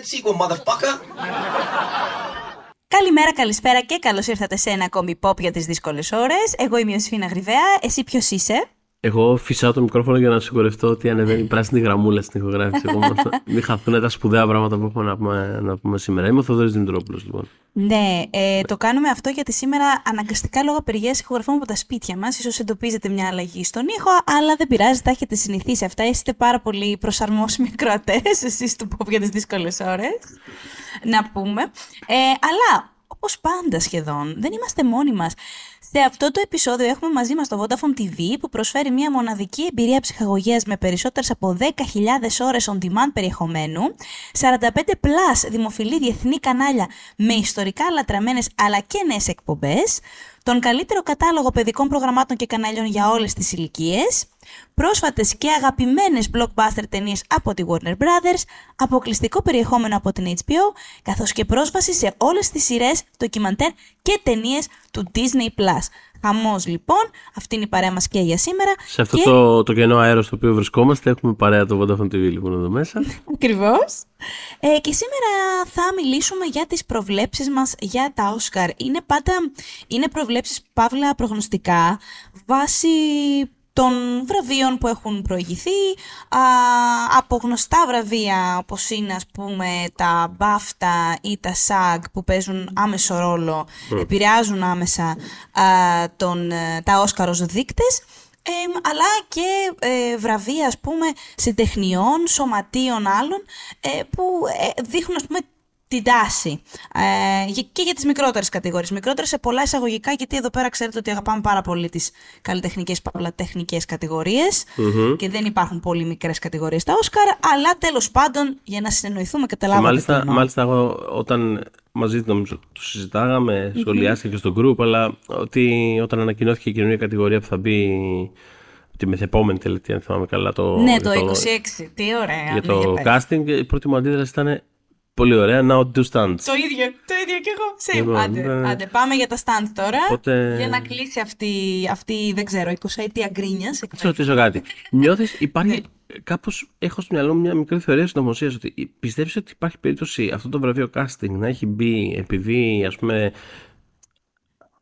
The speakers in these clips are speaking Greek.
that sequel, motherfucker. Καλημέρα, καλησπέρα και καλώς ήρθατε σε ένα ακόμη pop για τις δύσκολες ώρες. Εγώ είμαι η Ιωσήφινα Γρυβαία, εσύ ποιος είσαι; Εγώ φυσάω το μικρόφωνο για να σιγουρευτώ ότι ανεβαίνει πράσινη γραμμούλα στην ηχογράφηση. Εγώ μην χαθούν τα σπουδαία πράγματα που έχουμε να πούμε, να πούμε σήμερα. Είμαι ο Θοδωρής Δημητρόπουλος, λοιπόν. Ναι, ε, το κάνουμε αυτό γιατί σήμερα αναγκαστικά λόγω απεργίας ηχογραφούμε από τα σπίτια μας. σω εντοπίζετε μια αλλαγή στον ήχο, αλλά δεν πειράζει, τα έχετε συνηθίσει αυτά. Είστε πάρα πολύ προσαρμόσιμοι ακροατές, εσείς του Pop για τις δύσκολες ώρες. Να πούμε. Ε, αλλά όπως πάντα σχεδόν, δεν είμαστε μόνοι μας. Σε αυτό το επεισόδιο έχουμε μαζί μας το Vodafone TV που προσφέρει μια μοναδική εμπειρία ψυχαγωγίας με περισσότερες από 10.000 ώρες on demand περιεχομένου, 45 plus δημοφιλή διεθνή κανάλια με ιστορικά λατραμένες αλλά και νέες εκπομπές, τον καλύτερο κατάλογο παιδικών προγραμμάτων και κανάλιων για όλες τις ηλικίες, πρόσφατες και αγαπημένες blockbuster ταινίες από τη Warner Brothers, αποκλειστικό περιεχόμενο από την HBO, καθώς και πρόσβαση σε όλες τις σειρές, ντοκιμαντέρ και ταινίες του Disney+. Χαμός λοιπόν, αυτή είναι η παρέα μας και για σήμερα. Σε αυτό το, το κενό αέρο στο οποίο βρισκόμαστε έχουμε παρέα το Vodafone TV λοιπόν εδώ μέσα. Ακριβώς. Ε, και σήμερα θα μιλήσουμε για τις προβλέψεις μας για τα Όσκαρ. Είναι πάντα, είναι προβλέψεις παύλα προγνωστικά βάσει των βραβείων που έχουν προηγηθεί, α, από γνωστά βραβεία όπως είναι ας πούμε τα BAFTA ή τα SAG που παίζουν άμεσο ρόλο, επηρεάζουν άμεσα α, τον, ε, τα Όσκαρ ως δείκτες, αλλά και ε, βραβεία ας πούμε συντεχνιών, σωματείων άλλων ε, που ε, δείχνουν ας πούμε την τάση. Ε, και για τις μικρότερες κατηγορίες. Μικρότερες σε πολλά εισαγωγικά, γιατί εδώ πέρα ξέρετε ότι αγαπάμε πάρα πολύ τις καλλιτεχνικές παπλατεχνικέ και δεν υπάρχουν πολύ μικρές κατηγορίες στα Όσκαρ. Αλλά τέλος πάντων, για να συνεννοηθούμε, καταλάβατε. Μάλιστα, μάλιστα, εγώ όταν μαζί του το συζητάγαμε, σχολιάστηκε και στο group, αλλά ότι όταν ανακοινώθηκε η καινούργια κατηγορία που θα μπει τη μεθεπόμενη τελετή, αν θυμάμαι καλά. Το, ναι, το, 26. Τι ωραία. Για το casting, η πρώτη μου αντίδραση ήταν Πολύ ωραία. Now do stands. Το ίδιο, το ίδιο κι εγώ. Same. Λοιπόν, άντε, ναι. άντε, πάμε για τα stands τώρα. Οπότε... Για να κλείσει αυτή, αυτή δεν ξέρω, 20 ετία γκρίνια. Θα ρωτήσω κάτι. Νιώθεις, υπάρχει. Ναι. Κάπως έχω στο μυαλό μου μια μικρή θεωρία συνωμοσία ότι πιστεύεις ότι υπάρχει περίπτωση αυτό το βραβείο casting να έχει μπει επειδή ας πούμε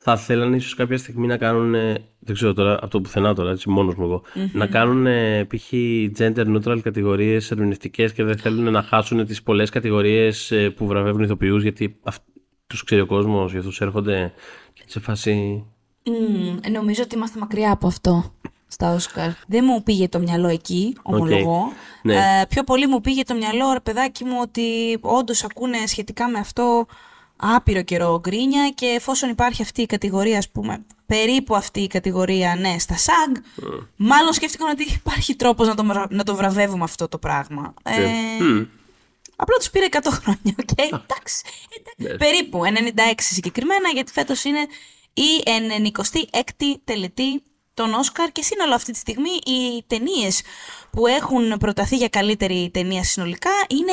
θα θέλανε ίσως κάποια στιγμή να κάνουν, δεν ξέρω τώρα από το πουθενά τώρα, έτσι μόνος μου εγω να κάνουν π.χ. gender neutral κατηγορίες ερμηνευτικές και δεν θέλουν να χάσουν τις πολλές κατηγορίες ε, που βραβεύουν ηθοποιούς γιατί αυ- τους ξέρει ο κόσμος, για αυτούς έρχονται και σε φάση... Mm, νομίζω ότι είμαστε μακριά από αυτό στα Όσκαρ. Δεν μου πήγε το μυαλό εκεί, ομολογώ. Okay. Ναι. Ε, πιο πολύ μου πήγε το μυαλό, ρε παιδάκι μου, ότι όντως ακούνε σχετικά με αυτό άπειρο καιρό γκρίνια και εφόσον υπάρχει αυτή η κατηγορία, ας πούμε, περίπου αυτή η κατηγορία, ναι, στα ΣΑΓ, μάλλον σκέφτηκαν ότι υπάρχει τρόπος να το, να το βραβεύουμε αυτό το πράγμα. Ε, Απλά τους πήρε 100 χρόνια, οκ. Okay? εντάξει, ναι. περίπου 96 συγκεκριμένα, γιατί φέτος είναι η 96η τελετή των Όσκαρ και σύνολο αυτή τη στιγμή οι ταινίες που έχουν προταθεί για καλύτερη ταινία συνολικά είναι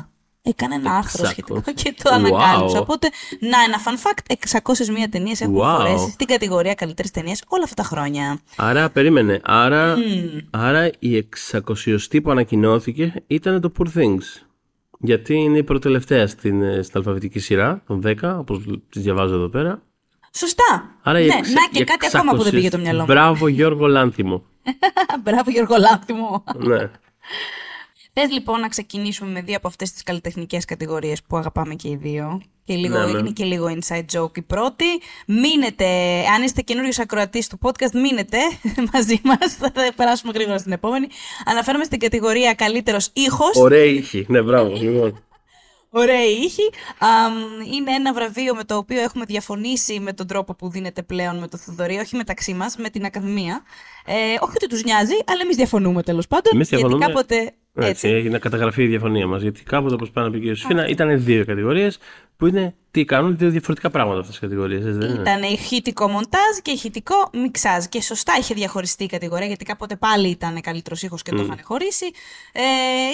601. Έκανε ένα άρθρο σχετικό και το ανακάλυψα. Οπότε, να, ένα fun fact: 601 ταινίες έχουν wow. χωρέσει στην κατηγορία καλύτερης ταινίας όλα αυτά τα χρόνια. Άρα, περίμενε. Άρα, άρα η 600η που ανακοινώθηκε ήταν το Poor Things. Γιατί είναι η προτελευταία στην, ε, στην αλφαβητική σειρά, των 10, όπως τις διαβάζω εδώ πέρα. Σωστά. Άρα ναι, εξ... να και κάτι ακόμα που δεν πήγε το μυαλό μου. Μπράβο Γιώργο Λάνθιμο. Μπράβο Γιώργο Λάνθιμο. ναι. Θες λοιπόν να ξεκινήσουμε με δύο από αυτές τις καλλιτεχνικές κατηγορίες που αγαπάμε και οι δύο. Και λίγο, ναι, ναι. Είναι και λίγο inside joke η πρώτη. Μείνετε, αν είστε καινούριο ακροατής του podcast, μείνετε μαζί μας. Θα περάσουμε γρήγορα στην επόμενη. Αναφέρομαι στην κατηγορία καλύτερος ήχος. Ωραία ήχη. Ναι, μπράβο. Λοιπόν. Ωραία ήχη. Είναι ένα βραβείο με το οποίο έχουμε διαφωνήσει με τον τρόπο που δίνεται πλέον με το Θοδωρή, όχι μεταξύ μας, με την Ακαδημία. Ε, όχι ότι τους νοιάζει, αλλά εμείς διαφωνούμε τέλος πάντων. Εμείς γιατί κάποτε έτσι. Έτσι, έγινε καταγραφεί η διαφωνία μας. Γιατί κάποτε, όπως πάει να πει και η Ιωσήφινα, ήταν δύο κατηγορίες που είναι τι κάνουν, δύο διαφορετικά πράγματα αυτές τις κατηγορίες. Ήταν ηχητικό μοντάζ και ηχητικό μιξάζ. Και σωστά είχε διαχωριστεί η κατηγορία, γιατί κάποτε πάλι ήταν καλύτερος ήχος και mm. το είχαν χωρίσει. Ε,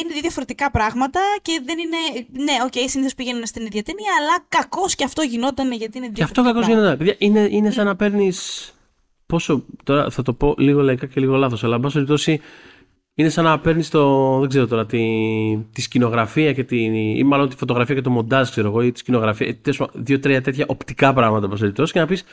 είναι δύο διαφορετικά πράγματα και δεν είναι. Ναι, οκ, okay, συνήθως πηγαίνουν στην ίδια ταινία, αλλά κακώς και αυτό γινόταν γιατί είναι Και αυτό κακώς γινόταν. Είναι, είναι σαν να παίρνεις. Πόσο. Τώρα θα το πω λίγο λαϊκά και λίγο λάθος, αλλά εν πάση περιπτώσει είναι σαν να παίρνεις το. Δεν ξέρω τώρα, τη, τη σκηνογραφία και τη, ή μάλλον τη φωτογραφία και το μοντάζ, ξέρω εγώ, ή τη σκηνογραφία. Δύο-τρία τέτοια οπτικά πράγματα, όπω και να πεις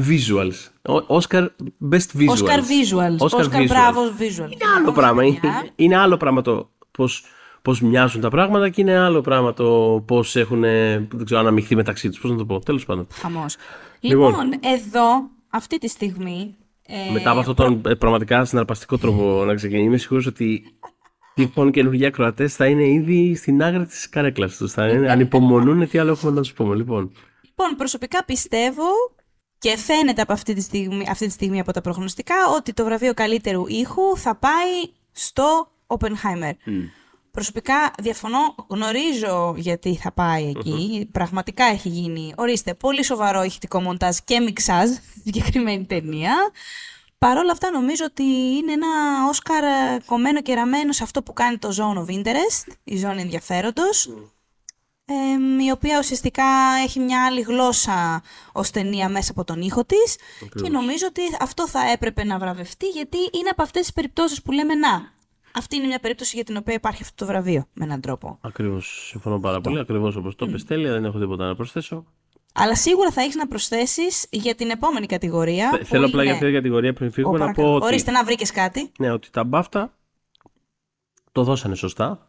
visuals. Oscar Best Visuals. Oscar Visuals. Oscar, Oscar visuals. Μπράβο Visuals. Είναι άλλο πράγμα. Είναι, είναι άλλο πράγμα το πώς πώς μοιάζουν τα πράγματα και είναι άλλο πράγμα το πώς έχουν δεν ξέρω, αναμειχθεί μεταξύ τους. Πώς να το πω. Τέλος πάντων. Χαμός. Λοιπόν, λοιπόν, εδώ, αυτή τη στιγμή. Ε... Μετά από αυτόν τον ε, πραγματικά συναρπαστικό τρόπο να ξεκινήσει, είμαι σίγουρος ότι τυχόν καινούργια ακροατές θα είναι ήδη στην άκρη της καρέκλας τους. Θα είναι, ανυπομονούν τι άλλο έχουμε να σου πούμε. Λοιπόν. λοιπόν, προσωπικά πιστεύω και φαίνεται από αυτή τη, στιγμή, αυτή τη στιγμή από τα προγνωστικά ότι το βραβείο καλύτερου ήχου θα πάει στο Oppenheimer. Προσωπικά διαφωνώ, γνωρίζω γιατί θα πάει Πραγματικά έχει γίνει, ορίστε, πολύ σοβαρό ηχητικό μοντάζ και μιξάζ στη συγκεκριμένη ταινία. Παρ' όλα αυτά νομίζω ότι είναι ένα Όσκαρ κομμένο και ραμμένο σε αυτό που κάνει το Zone of Interest, η ζώνη ενδιαφέροντος η οποία ουσιαστικά έχει μια άλλη γλώσσα ως ταινία μέσα από τον ήχο της. Και νομίζω ότι αυτό θα έπρεπε να βραβευτεί γιατί είναι από αυτές τις περιπτώσεις που λέμε να, αυτή είναι μια περίπτωση για την οποία υπάρχει αυτό το βραβείο με έναν τρόπο. Ακριβώς. Συμφωνώ πάρα πολύ. Ακριβώς όπως το mm. τέλεια. Δεν έχω τίποτα να προσθέσω. Αλλά σίγουρα θα έχεις να προσθέσεις για την επόμενη κατηγορία. Θέλω απλά για αυτή την κατηγορία πριν φύγουμε να πω. Ότι... Ορίστε να βρήκες κάτι. Ναι, ότι τα μπάφτα το δώσανε σωστά.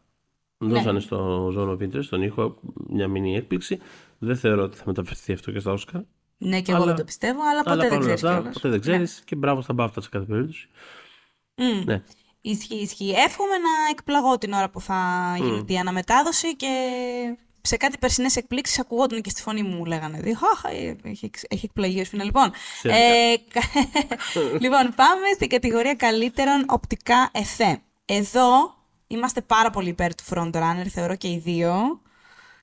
Ναι. Δώσανε στο Zone of Interest, στον ήχο, μια μηνύ έκπληξη. Δεν θεωρώ ότι θα μεταφερθεί αυτό και στα Όσκαρ. Ναι, και εγώ δεν το πιστεύω, αλλά ποτέ δεν ξέρεις. Ποτέ δεν ξέρεις και μπράβο στα μπάφτα σε κάθε περίπτωση. Mm. Ναι. Ισχύει, ισχύει. Εύχομαι να εκπλαγώ την ώρα που θα γίνει η αναμετάδοση και σε κάτι περσινές εκπλήξεις ακουγόταν και στη φωνή μου, μου λέγανε. Χαχα, έχει, έχει εκπλαγεί ο Λοιπόν, ε, λοιπόν, πάμε στην κατηγορία καλύτερων οπτικά εφέ. Εδώ Είμαστε πάρα πολύ υπέρ του frontrunner, θεωρώ και οι δύο.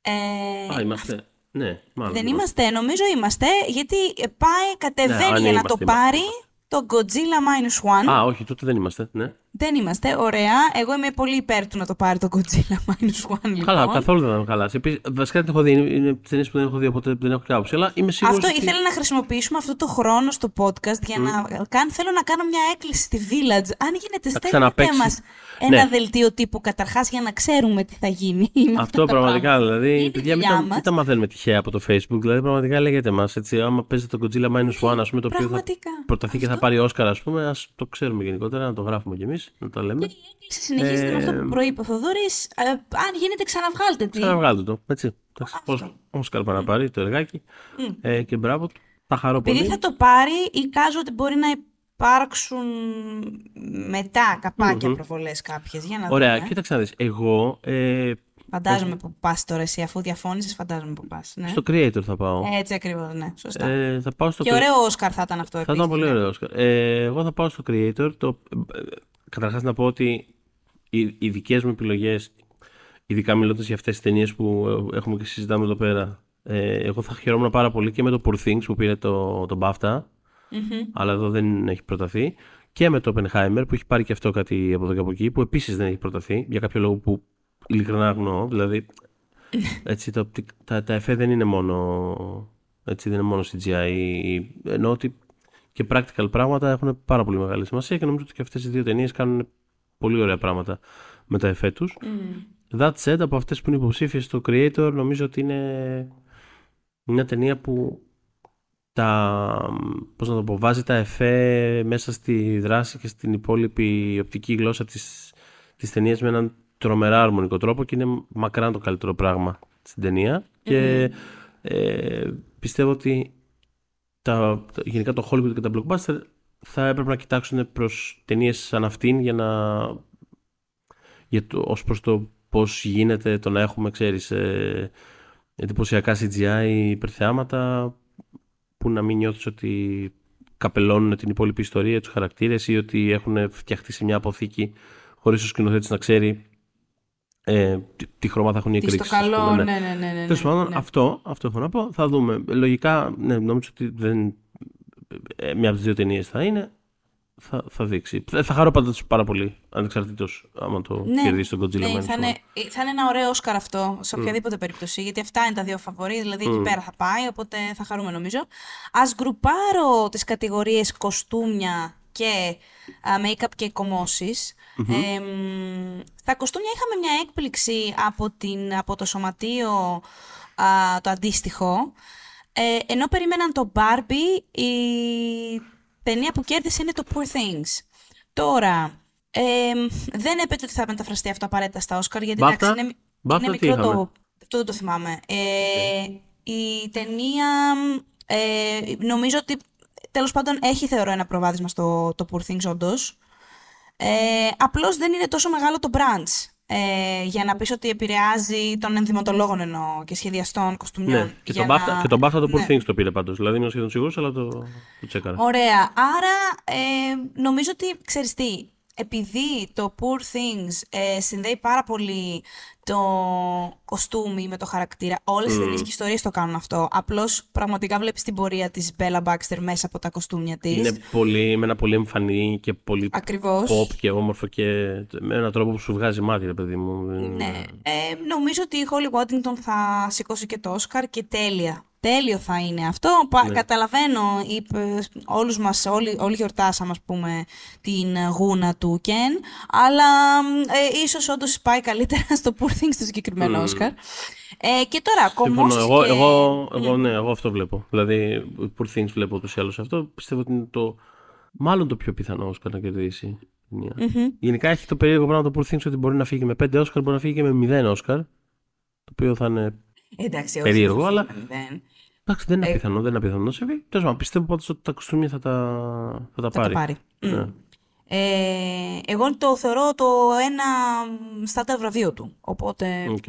Ε, Α, είμαστε. Ναι, μάλλον. Δεν είμαστε, νομίζω είμαστε, γιατί πάει, κατεβαίνει ναι, για να το πάρει το Godzilla Minus One. Α, όχι, τότε δεν είμαστε, ναι. Δεν είμαστε, ωραία. Εγώ είμαι πολύ υπέρ του να το πάρει το Godzilla Minus One, λοιπόν. Καλά, καθόλου δεν θα με χαλάσει. Βασικά δεν έχω δει, είναι ταινίες που δεν έχω δει, οπότε δεν έχω κάψει. Αλλά είμαι σίγουρος Αυτό ότι... ήθελα να χρησιμοποιήσουμε αυτό το χρόνο στο podcast για mm. να κάνω, θέλω να κάνω μια έκκληση στη Village. Αν γίνεται, στέλνετε μας ένα ναι. δελτίο τύπου καταρχάς για να ξέρουμε τι θα γίνει. Αυτό πραγματικά δηλαδή. Παιδιά, μην, τα, μην τα μαθαίνουμε τυχαία από το Facebook. Δηλαδή, πραγματικά λέγεται μας έτσι. Άμα παίζετε το Godzilla Minus One, ας πούμε, το οποίο θα προταθεί και θα πάρει Όσκαρ, ας πούμε, ας το ξέρουμε γενικότερα, να το γράφουμε κι εμείς να τα λέμε. Και η έκκληση συνεχίζεται ε... με αυτό που προείπε ο Θοδωρής. Ε, αν γίνεται, ξαναβγάλτε το. Ξαναβγάλτε το. Έτσι. Όσκαρ να πάρει το εργάκι. Mm. Ε, και μπράβο του. Θα χαρώ πολύ. Επειδή θα το πάρει, εικάζω ότι μπορεί να υπάρξουν μετά καπάκια mm-hmm. προβολές κάποιες. Για να Ωραία, δούμε. κοίταξε να δεις. Εγώ... Ε, Φαντάζομαι που πας τώρα εσύ, αφού διαφώνησες, φαντάζομαι που πας. Ναι. Στο creator θα πάω. Έτσι ακριβώς, ναι. Σωστά. Ε, θα πάω στο και ωραίο Όσκαρ θα ήταν αυτό. Θα ήταν πολύ ναι. ωραίο Όσκαρ. Ε, εγώ θα πάω στο creator. Το... Καταρχάς να πω ότι οι, οι δικές μου επιλογές, ειδικά μιλώντας για αυτές τις ταινίες που έχουμε και συζητάμε εδώ πέρα, ε, εγώ θα χαιρόμουν πάρα πολύ και με το Poor Things που πήρε το, το BAFTA, mm-hmm. αλλά εδώ δεν έχει προταθεί. Και με το Oppenheimer που έχει πάρει και αυτό κάτι από εδώ και από εκεί, που επίσης δεν έχει προταθεί για κάποιο λόγο που ειλικρινά αγνοώ. Δηλαδή, έτσι, το, τα, τα εφέ δεν είναι μόνο, έτσι, δεν είναι μόνο CGI. Ενώ ότι και practical πράγματα έχουν πάρα πολύ μεγάλη σημασία και νομίζω ότι και αυτές οι δύο ταινίες κάνουν πολύ ωραία πράγματα με τα εφέ τους. Mm. That said, από αυτές που είναι υποψήφιες στο Creator νομίζω ότι είναι μια ταινία που τα, πώς να το πω, βάζει τα εφέ μέσα στη δράση και στην υπόλοιπη οπτική γλώσσα της, της ταινίας με έναν τρομερά αρμονικό τρόπο και είναι μακράν το καλύτερο πράγμα στην ταινία και ε, πιστεύω ότι τα, γενικά το Hollywood και τα blockbuster θα έπρεπε να κοιτάξουν προς ταινίες σαν αυτήν για να για το, ως προς το πώς γίνεται το να έχουμε ξέρεις ε, εντυπωσιακά CGI υπερθεάματα που να μην νιώθεις ότι καπελώνουν την υπόλοιπη ιστορία, τους χαρακτήρες ή ότι έχουν φτιαχτεί σε μια αποθήκη χωρίς ο σκηνοθέτης να ξέρει ε, τι, τι χρώμα θα έχουν οι εκρήξεις. Στο καλό, ναι, ναι, ναι. ναι, ναι, Τέλος πάντων, ναι. αυτό, αυτό έχω να πω. Θα δούμε. Λογικά, ναι, νομίζω ότι δεν, ε, μια από τις δύο ταινίες θα είναι. Θα, θα δείξει. Θα, θα χαρώ πάντα πάρα πολύ, ανεξαρτήτως άμα το ναι, κερδίσει τον Godzilla. Ναι, θα, είναι, θα είναι ένα ωραίο Όσκαρ αυτό, σε οποιαδήποτε mm. περίπτωση. Γιατί αυτά είναι τα δύο φαβορή, δηλαδή mm. εκεί πέρα θα πάει, οπότε θα χαρούμε νομίζω. Α γκρουπάρω τις κατηγορίες κοστούμια και make-up και κομμωσεις στα κοστούμια είχαμε μια έκπληξη από, την, από το σωματείο το αντίστοιχο. Ε, ενώ περίμεναν το Barbie, η ταινία που κέρδισε είναι το Poor Things. Τώρα, ε, δεν έπεται ότι θα μεταφραστεί αυτό απαραίτητα στα Όσκαρ, γιατί Μπάφτα, εντάξει, είναι, Μπάφτα είναι τι μικρό το... είχαμε; Αυτό δεν το θυμάμαι. Ε, Η ταινία, ε, νομίζω ότι τέλος πάντων έχει θεωρώ ένα προβάδισμα στο το Poor Things όντως. Ε, απλώς δεν είναι τόσο μεγάλο το branch ε, για να πεις ότι επηρεάζει τον ενδυματολόγων εννοώ και σχεδιαστών κοστούμιων. Ναι, και για τον να- Μπάφτα, και τον Μπάφτα το Poor Ναι. Things το πήρε πάντως. Δηλαδή είμαι σχεδόν σίγουρος, αλλά το, το τσέκαρα. Ωραία. Άρα ε, νομίζω ότι ξέρεις τι, επειδή το Poor Things ε, συνδέει πάρα πολύ το κοστούμι με το χαρακτήρα, όλες οι ταινίες και οι ιστορίες το κάνουν αυτό. Απλώς πραγματικά βλέπεις την πορεία της Bella Baxter μέσα από τα κοστούμια της. Είναι πολύ, με ένα πολύ εμφανή και πολύ Ακριβώς. pop και όμορφο και με έναν τρόπο που σου βγάζει μάτι, ρε παιδί μου. Ναι. Ε, νομίζω ότι η Holly Waddington θα σηκώσει και το Όσκαρ και τέλεια. Τέλειο θα είναι αυτό. Πα- Ναι. Καταλαβαίνω, είπε, όλους μας, όλοι, όλοι γιορτάσαμε, ας πούμε, την γούνα του Κεν, αλλά ε, ίσως όντως πάει καλύτερα στο Poor Things το συγκεκριμένο Όσκαρ. Ε, και τώρα, Συμφωνώ. κομμώσεις Εγώ, και... εγώ, εγώ, ναι, εγώ αυτό βλέπω. Δηλαδή, Poor Things βλέπω ούτως ή άλλως αυτό. Πιστεύω ότι είναι το, μάλλον το πιο πιθανό Όσκαρ να κερδίσει. η ταινία. Μμμ. Γενικά έχει το περίεργο πράγμα το Poor Things ότι μπορεί να φύγει με 5 Όσκαρ, μπορεί να φύγει και με 0 Όσκαρ. Το οποίο θα είναι. Εντάξει, όχι, Περίεργο, δεν αλλά- δεν. Εντάξει, δεν είναι Ε, απίθανο, δεν είναι απίθανο να συμβεί. Τέλος πάντων, πιστεύω πάντως ότι τα κοστούμια θα τα, θα τα Θα πάρει. το πάρει. Ναι. Μμ. Ε, εγώ το θεωρώ το ένα στάνταρ βραβείο του. Οπότε Οκ.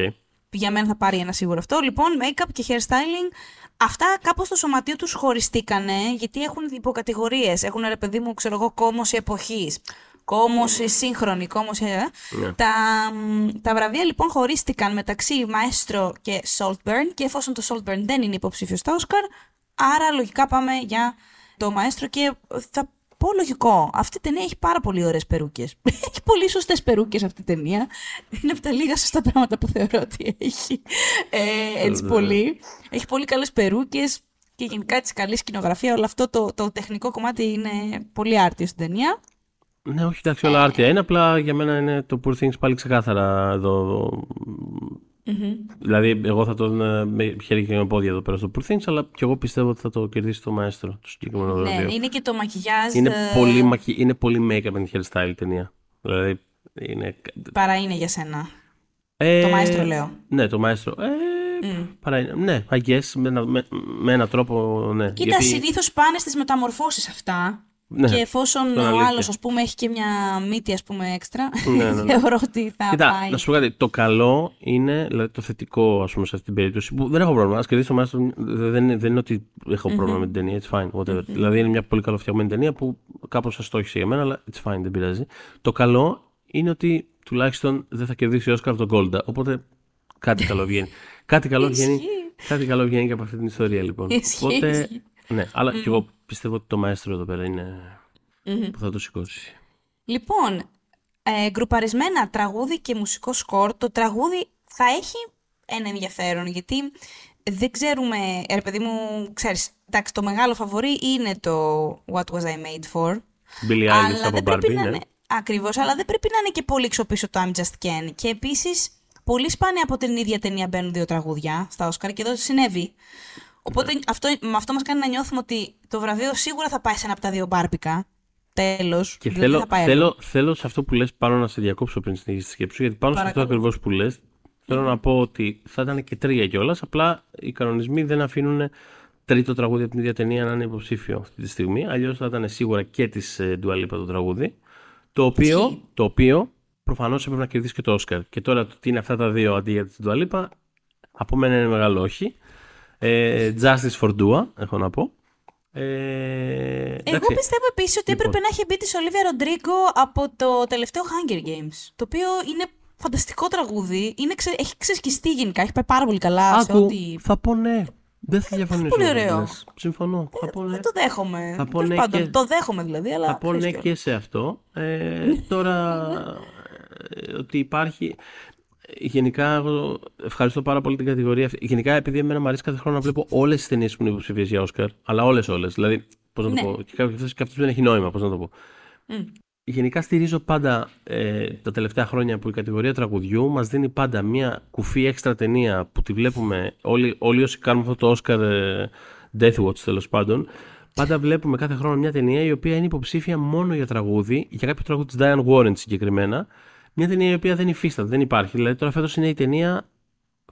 για μένα θα πάρει ένα σίγουρο αυτό. Λοιπόν, make-up και hairstyling. Αυτά κάπως στο σωματείο τους χωριστήκανε, γιατί έχουν υποκατηγορίες. Έχουν, ρε παιδί μου, ξέρω εγώ, κόμωση εποχής. Κόμωση σύγχρονη, κόμωση... ε. Ναι. Τα, μ, τα βραβεία λοιπόν χωρίστηκαν μεταξύ Maestro και Saltburn και εφόσον το Saltburn δεν είναι υποψήφιος στα Oscar, άρα λογικά πάμε για το Maestro και θα πω λογικό. Αυτή η ταινία έχει πάρα πολύ ωραίες περούκες. έχει πολύ σωστές περούκες αυτή η ταινία. Είναι από τα λίγα σωστά πράγματα που θεωρώ ότι έχει. Ε, έτσι Ναι. πολύ. Έχει πολύ καλές περούκες και γενικά έτσι καλή σκηνογραφία. Όλο αυτό το, το τεχνικό κομμάτι είναι πολύ άρτιο στην ταινία. Ναι, όχι, εντάξει, όλα άρτια είναι. Απλά για μένα είναι το Poor Things πάλι ξεκάθαρα εδώ. Δηλαδή, εγώ θα τον ε, με χέρι και με πόδια εδώ πέρα στο Poor Things, αλλά και εγώ πιστεύω ότι θα το κερδίσει το Maestro, το συγκεκριμένο Ναι, βραβείο. είναι και το μακιγιάζ. Είναι ε, πολύ, μακι... είναι πολύ make-up and hairstyle η ταινία. Δηλαδή, είναι... Παρά είναι για σένα. Ε, Το Maestro λέω. Ναι, το Maestro. Ε, παρά είναι. Ναι, I guess, με, ένα, με, με έναν τρόπο, ναι. Κοίτα, Γιατί- συνήθως πάνε στις μεταμορφώσεις αυτά. Ναι, και εφόσον αυτό είναι ο αλήθεια. άλλος, ας πούμε, έχει και μια μύτη, ας πούμε, έξτρα, Ναι, ναι, ναι. θεωρώ ότι θα Κοίτα, πάει. να σου πω κάτι. Το καλό είναι, δηλαδή το θετικό, ας πούμε, σε αυτή την περίπτωση, που δεν έχω πρόβλημα. Α κερδίσει το Maestro, δεν, είναι- δεν είναι ότι έχω πρόβλημα με την ταινία. It's fine, whatever. Δηλαδή είναι μια πολύ καλοφτιαγμένη ταινία που κάπως αστόχησε για μένα, αλλά it's fine, δεν πειράζει. Το καλό είναι ότι τουλάχιστον δεν θα κερδίσει ο Όσκαρ τον Golda. Οπότε κάτι καλό βγαίνει. κάτι, καλό βγαίνει Ισχύει. κάτι καλό βγαίνει και από αυτή την ιστορία, λοιπόν. Ισχύει, Οπότε, ισχύει. Ναι, αλλά και εγώ πιστεύω ότι το Maestro εδώ πέρα είναι που θα το σηκώσει. Λοιπόν, ε, γκρουπαρισμένα τραγούδι και μουσικό σκορ. Το τραγούδι θα έχει ένα ενδιαφέρον, γιατί δεν ξέρουμε, ε, ρε παιδί μου, ξέρεις, εντάξει, το μεγάλο φαβορί είναι το What Was I Made For. Billie Eilish αλλά από δεν πρέπει Barbie, να ναι. είναι. Ακριβώς, αλλά δεν πρέπει να είναι και πολύ ξοπίσω το I'm Just Ken. Και επίσης, πολύ σπάνια από την ίδια ταινία μπαίνουν δύο τραγούδια στα Όσκαρ και εδώ συνέβη. Οπότε Ναι. αυτό, με αυτό μας κάνει να νιώθουμε ότι το βραβείο σίγουρα θα πάει σε ένα από τα δύο μπάρπικα. Τέλος. Και θέλω, θέλω, θέλω σε αυτό που λες πάνω να σε διακόψω πριν συνεχίσεις τη σκέψη σου, γιατί πάνω σε αυτό Παρακαλώ. ακριβώς που λες, θέλω να πω ότι θα ήταν και τρία κιόλας, απλά οι κανονισμοί δεν αφήνουν τρίτο τραγούδι από την ίδια ταινία να είναι υποψήφιο αυτή τη στιγμή, αλλιώς θα ήταν σίγουρα και της ε, Dua Lipa το τραγούδι, το οποίο, Ισχύει. το οποίο προφανώς έπρεπε να κερδίσει και το Όσκαρ. Και τώρα το τι είναι αυτά τα δύο αντί για την Dua Lipa, από μένα είναι μεγάλο όχι. Ε, Justice for Dua, έχω να πω. Ε, Εγώ εντάξει. πιστεύω επίσης ότι Λοιπόν. έπρεπε να έχει μπει της Ολίβια Ροντρίγκο από το τελευταίο Hunger Games. Το οποίο είναι φανταστικό τραγούδι. Είναι ξε... Έχει ξεσκιστεί γενικά. Έχει πάει πάρα πολύ καλά σε Άκου, ό,τι. θα πω ναι. Δεν θα διαφωνήσω. πολύ με ωραίο. αυτό που λες. Συμφωνώ. Θα πω ναι. Δεν το δέχομαι. Θα πω Τέλος ναι πάντων, και- Το δέχομαι δηλαδή, αλλά. Θα πω ξέρεις ναι κιόλας. και σε αυτό. Ε, τώρα ε, ότι υπάρχει. Γενικά, εγώ ευχαριστώ πάρα πολύ την κατηγορία αυτή. Γενικά, επειδή εμένα μου αρέσει κάθε χρόνο να βλέπω όλες τις ταινίες που είναι υποψηφίες για Όσκαρ, αλλά όλες όλες. Δηλαδή, Πώς να το Ναι. πω. Και κάποιο και αυτός δεν έχει νόημα, πώς να το πω. Μμ. Γενικά στηρίζω πάντα ε, τα τελευταία χρόνια που η κατηγορία τραγουδιού μας δίνει πάντα μια κουφή έξτρα ταινία που τη βλέπουμε όλοι, όλοι όσοι κάνουμε αυτό το Oscar ε, Death Watch τέλος πάντων. Πάντα βλέπουμε κάθε χρόνο μια ταινία η οποία είναι υποψήφια μόνο για τραγούδι, για κάποιο τραγούδι της Diane Warren συγκεκριμένα. Μια ταινία η οποία δεν υφίσταται, δεν υπάρχει. Δηλαδή τώρα φέτος είναι η ταινία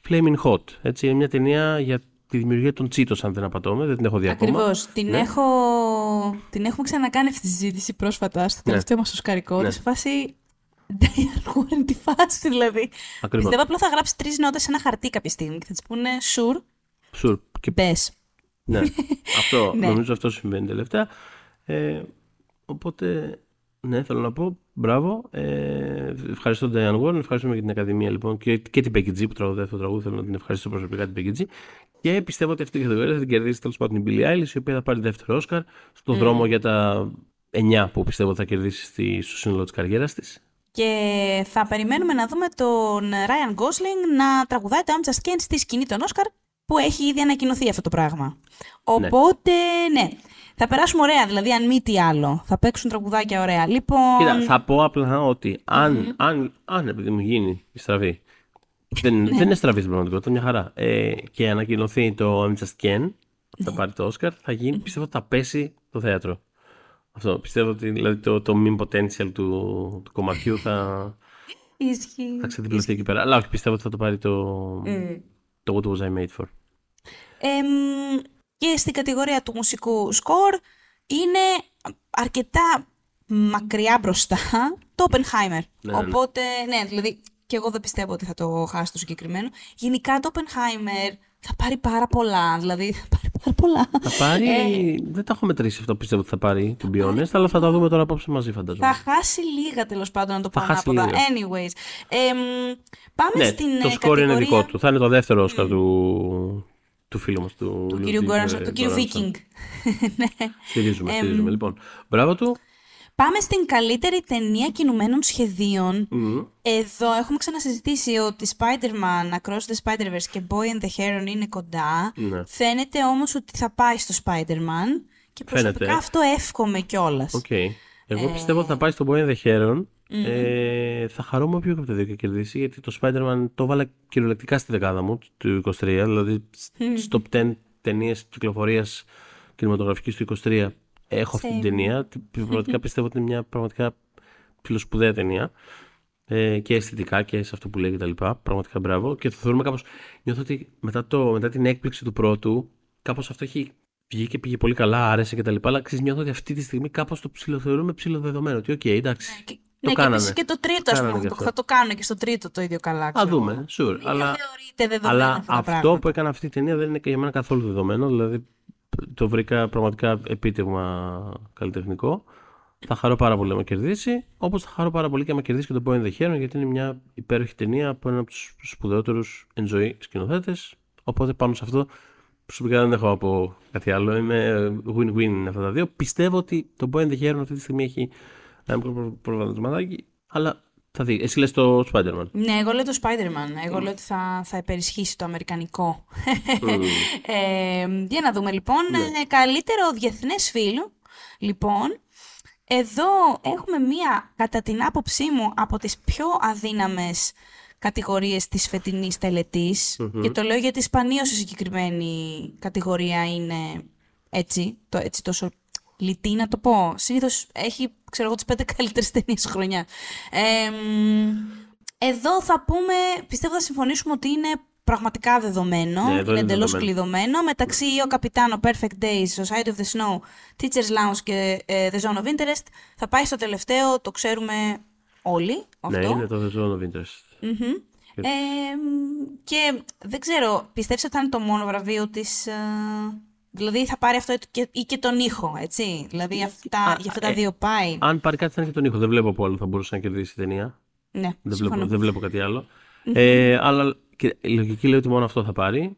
Flaming Hot. Έτσι, είναι μια ταινία για τη δημιουργία των Cheetos, αν δεν απατώμε, δεν την έχω δει ακόμα. Ακριβώς. Την, Ναι. έχω... την έχουμε ξανακάνει αυτή τη συζήτηση πρόσφατα στο τελευταίο μας οσκαρικό. Ναι. Ναι. Σε φάση. Diane Warren, τη φάση δηλαδή. Ακριβώς. Πιστεύω απλά θα γράψει τρεις νότες σε ένα χαρτί κάποια στιγμή και θα της πούνε Sure, Sure. Και μπε. Ναι, αυτό, Ναι. νομίζω αυτό συμβαίνει τελευταία. Ε, οπότε, ναι, θέλω να πω, μπράβο. Ε, ευχαριστώ τον Diane Warren, ευχαριστούμε και την Ακαδημία λοιπόν και, και την Becky G που τραγουδάει αυτό το τραγούδι. Θέλω να την ευχαριστήσω προσωπικά την Becky G. Και πιστεύω ότι αυτή η κατηγορία θα την κερδίσει τέλος πάντων η Billie Eilish, η οποία θα πάρει δεύτερο Όσκαρ στον δρόμο για τα 9 που πιστεύω ότι θα κερδίσει στη, στο σύνολο της καριέρας της. Και θα περιμένουμε να δούμε τον Ryan Gosling να τραγουδάει το I'm Just Ken στη σκηνή των Όσκαρ που έχει ήδη ανακοινωθεί αυτό το πράγμα. Οπότε, ναι. Θα περάσουμε ωραία, δηλαδή αν μη τι άλλο. Θα παίξουν τραγουδάκια ωραία. Λοιπόν, Κοίτα, θα πω απλά ότι αν, αν, αν επειδή μου γίνει η στραβή. δεν, δεν είναι στραβή στην πραγματικότητα, μια χαρά. Ε, και ανακοινωθεί το I'm Just Ken, θα πάρει το Oscar, θα γίνει, πιστεύω ότι θα πέσει το θέατρο. Αυτό. Πιστεύω ότι δηλαδή, το, το meme potential του, του κομματιού θα, ισχύει. θα ξεδιπλωθεί εκεί πέρα. Αλλά όχι, πιστεύω ότι θα το πάρει το, το What Was I Made For. Εμ, και στην κατηγορία του μουσικού σκορ είναι αρκετά μακριά μπροστά το Oppenheimer. Ναι, ναι, ναι. Οπότε, ναι, δηλαδή και εγώ δεν πιστεύω ότι θα το χάσει το συγκεκριμένο. Γενικά το Oppenheimer θα πάρει πάρα πολλά, δηλαδή θα πάρει πάρα πολλά. Θα πάρει. Ε. δεν τα έχω μετρήσει αυτό που πιστεύω ότι θα πάρει, to be honest, αλλά θα τα δούμε τώρα απόψε μαζί, φανταζόμαι. Θα χάσει λίγα τέλος πάντων να το Θα πω χάσει ανάποδα. λίγα. Anyways. Εμ, πάμε ναι, στην το ε, σκορ είναι κατηγορία δικό του. Θα είναι το δεύτερο Όσκαρ του, του φίλου μας, του, του κυρίου Ludwig, Γκόρανσον, ε, του κύριου Göransson. Βίκινγκ. ναι. Στηρίζουμε, στηρίζουμε. Λοιπόν, μπράβο του. Πάμε στην καλύτερη ταινία κινουμένων σχεδίων. Μμμ. Εδώ έχουμε ξανασυζητήσει ότι Spider-Man, Across the Spider-Verse και Boy and the Heron είναι κοντά. Ναι. Φαίνεται όμως ότι θα πάει στο Spider-Man και προσωπικά Φαίνεται. αυτό εύχομαι κιόλας. Οκ. Εγώ πιστεύω ότι θα πάει στο Boy and the Heron. Ε, θα χαρώ με όποιο και από τα δύο και κερδίσει, γιατί το Spider-Man το βάλα κυριολεκτικά στη δεκάδα μου του 23. Δηλαδή, σ- στο top 10 ταινίες κυκλοφορίας κινηματογραφικής του 23 έχω αυτή την Same. ταινία. Τι- Πραγματικά πιστεύω ότι είναι μια πραγματικά ψιλοσπουδαία ταινία. Ε, και αισθητικά και σε αυτό που λέει και τα λοιπά. Πραγματικά μπράβο. Και το θεωρούμε κάπως... Νιώθω ότι μετά, το, μετά την έκπληξη του πρώτου, κάπως αυτό έχει βγει και πήγε πολύ καλά, άρεσε και τα λοιπά. Αλλά ξέρεις, νιώθω ότι αυτή τη στιγμή κάπως το ψιλοθεωρούμε ψιλοδεδομένο. Ότι οκ, εντάξει. Και, Το ναι, και κάνανε. επίσης και το τρίτο, ας κάνανε πούμε, γι' το- αυτό. θα το κάνουν και στο τρίτο το ίδιο καλά. Θα ξέρω δούμε, εγώ. sure. Μην Αλλά, θεωρείται δεδομένο αλλά αυτά τα αυτό πράγματα. που έκανε αυτή η ταινία δεν είναι και για μένα καθόλου δεδομένο. Δηλαδή το βρήκα πραγματικά επίτευγμα καλλιτεχνικό. Θα χαρώ πάρα πολύ να κερδίσει. Όπως θα χαρώ πάρα πολύ και να κερδίσει και το Boy and the Heron, γιατί είναι μια υπέροχη ταινία από έναν από τους σπουδαιότερους εν ζωή σκηνοθέτες. Οπότε πάνω σε αυτό προσωπικά δεν έχω να πω κάτι άλλο. Είναι win-win αυτά τα δύο. Πιστεύω ότι το Boy and the Heron αυτή τη στιγμή έχει ένα μικρό προ- προβληματισματάκι. Αλλά θα δει. Εσύ λες το Spider-Man. Ναι, εγώ λέω το Spider-Man. Εγώ λέω ότι θα, θα υπερισχύσει το αμερικανικό. ε, για να δούμε λοιπόν. Ναι. Ε, καλύτερο διεθνές φίλο. Λοιπόν, εδώ έχουμε μία, κατά την άποψή μου, από τις πιο αδύναμες κατηγορίες της φετινής τελετης Και το λέω γιατί σπανίως η συγκεκριμένη κατηγορία είναι έτσι, το, έτσι τόσο λιτή να το πω. Συνήθως έχει, ξέρω εγώ, τις πέντε καλύτερες ταινίες χρονιά. Ε, μ, εδώ θα πούμε, πιστεύω θα συμφωνήσουμε ότι είναι πραγματικά δεδομένο. Ναι, εδώ είναι είναι εντελώς δεδομένο. κλειδωμένο. Μεταξύ ο Καπιτάνο, Perfect Days, Society of the Snow, Teacher's Lounge και ε, The Zone of Interest θα πάει στο τελευταίο, το ξέρουμε όλοι αυτό. Ναι, είναι το The Zone of Interest. Μμμ. Ε, μ, και δεν ξέρω, πιστεύεις ότι θα είναι το μόνο βραβείο της... ε, δηλαδή θα πάρει αυτό και, ή και τον ήχο, έτσι. Δηλαδή αυτά, Α, για αυτά τα ε, δύο πάει. Αν πάρει κάτι θα είναι και τον ήχο. Δεν βλέπω από άλλο θα μπορούσε να κερδίσει η ταινία. ναι, Δεν συμφωνώ. βλέπω, δεν βλέπω κάτι άλλο. Ε, αλλά και η λογική λέει ότι μόνο αυτό θα πάρει.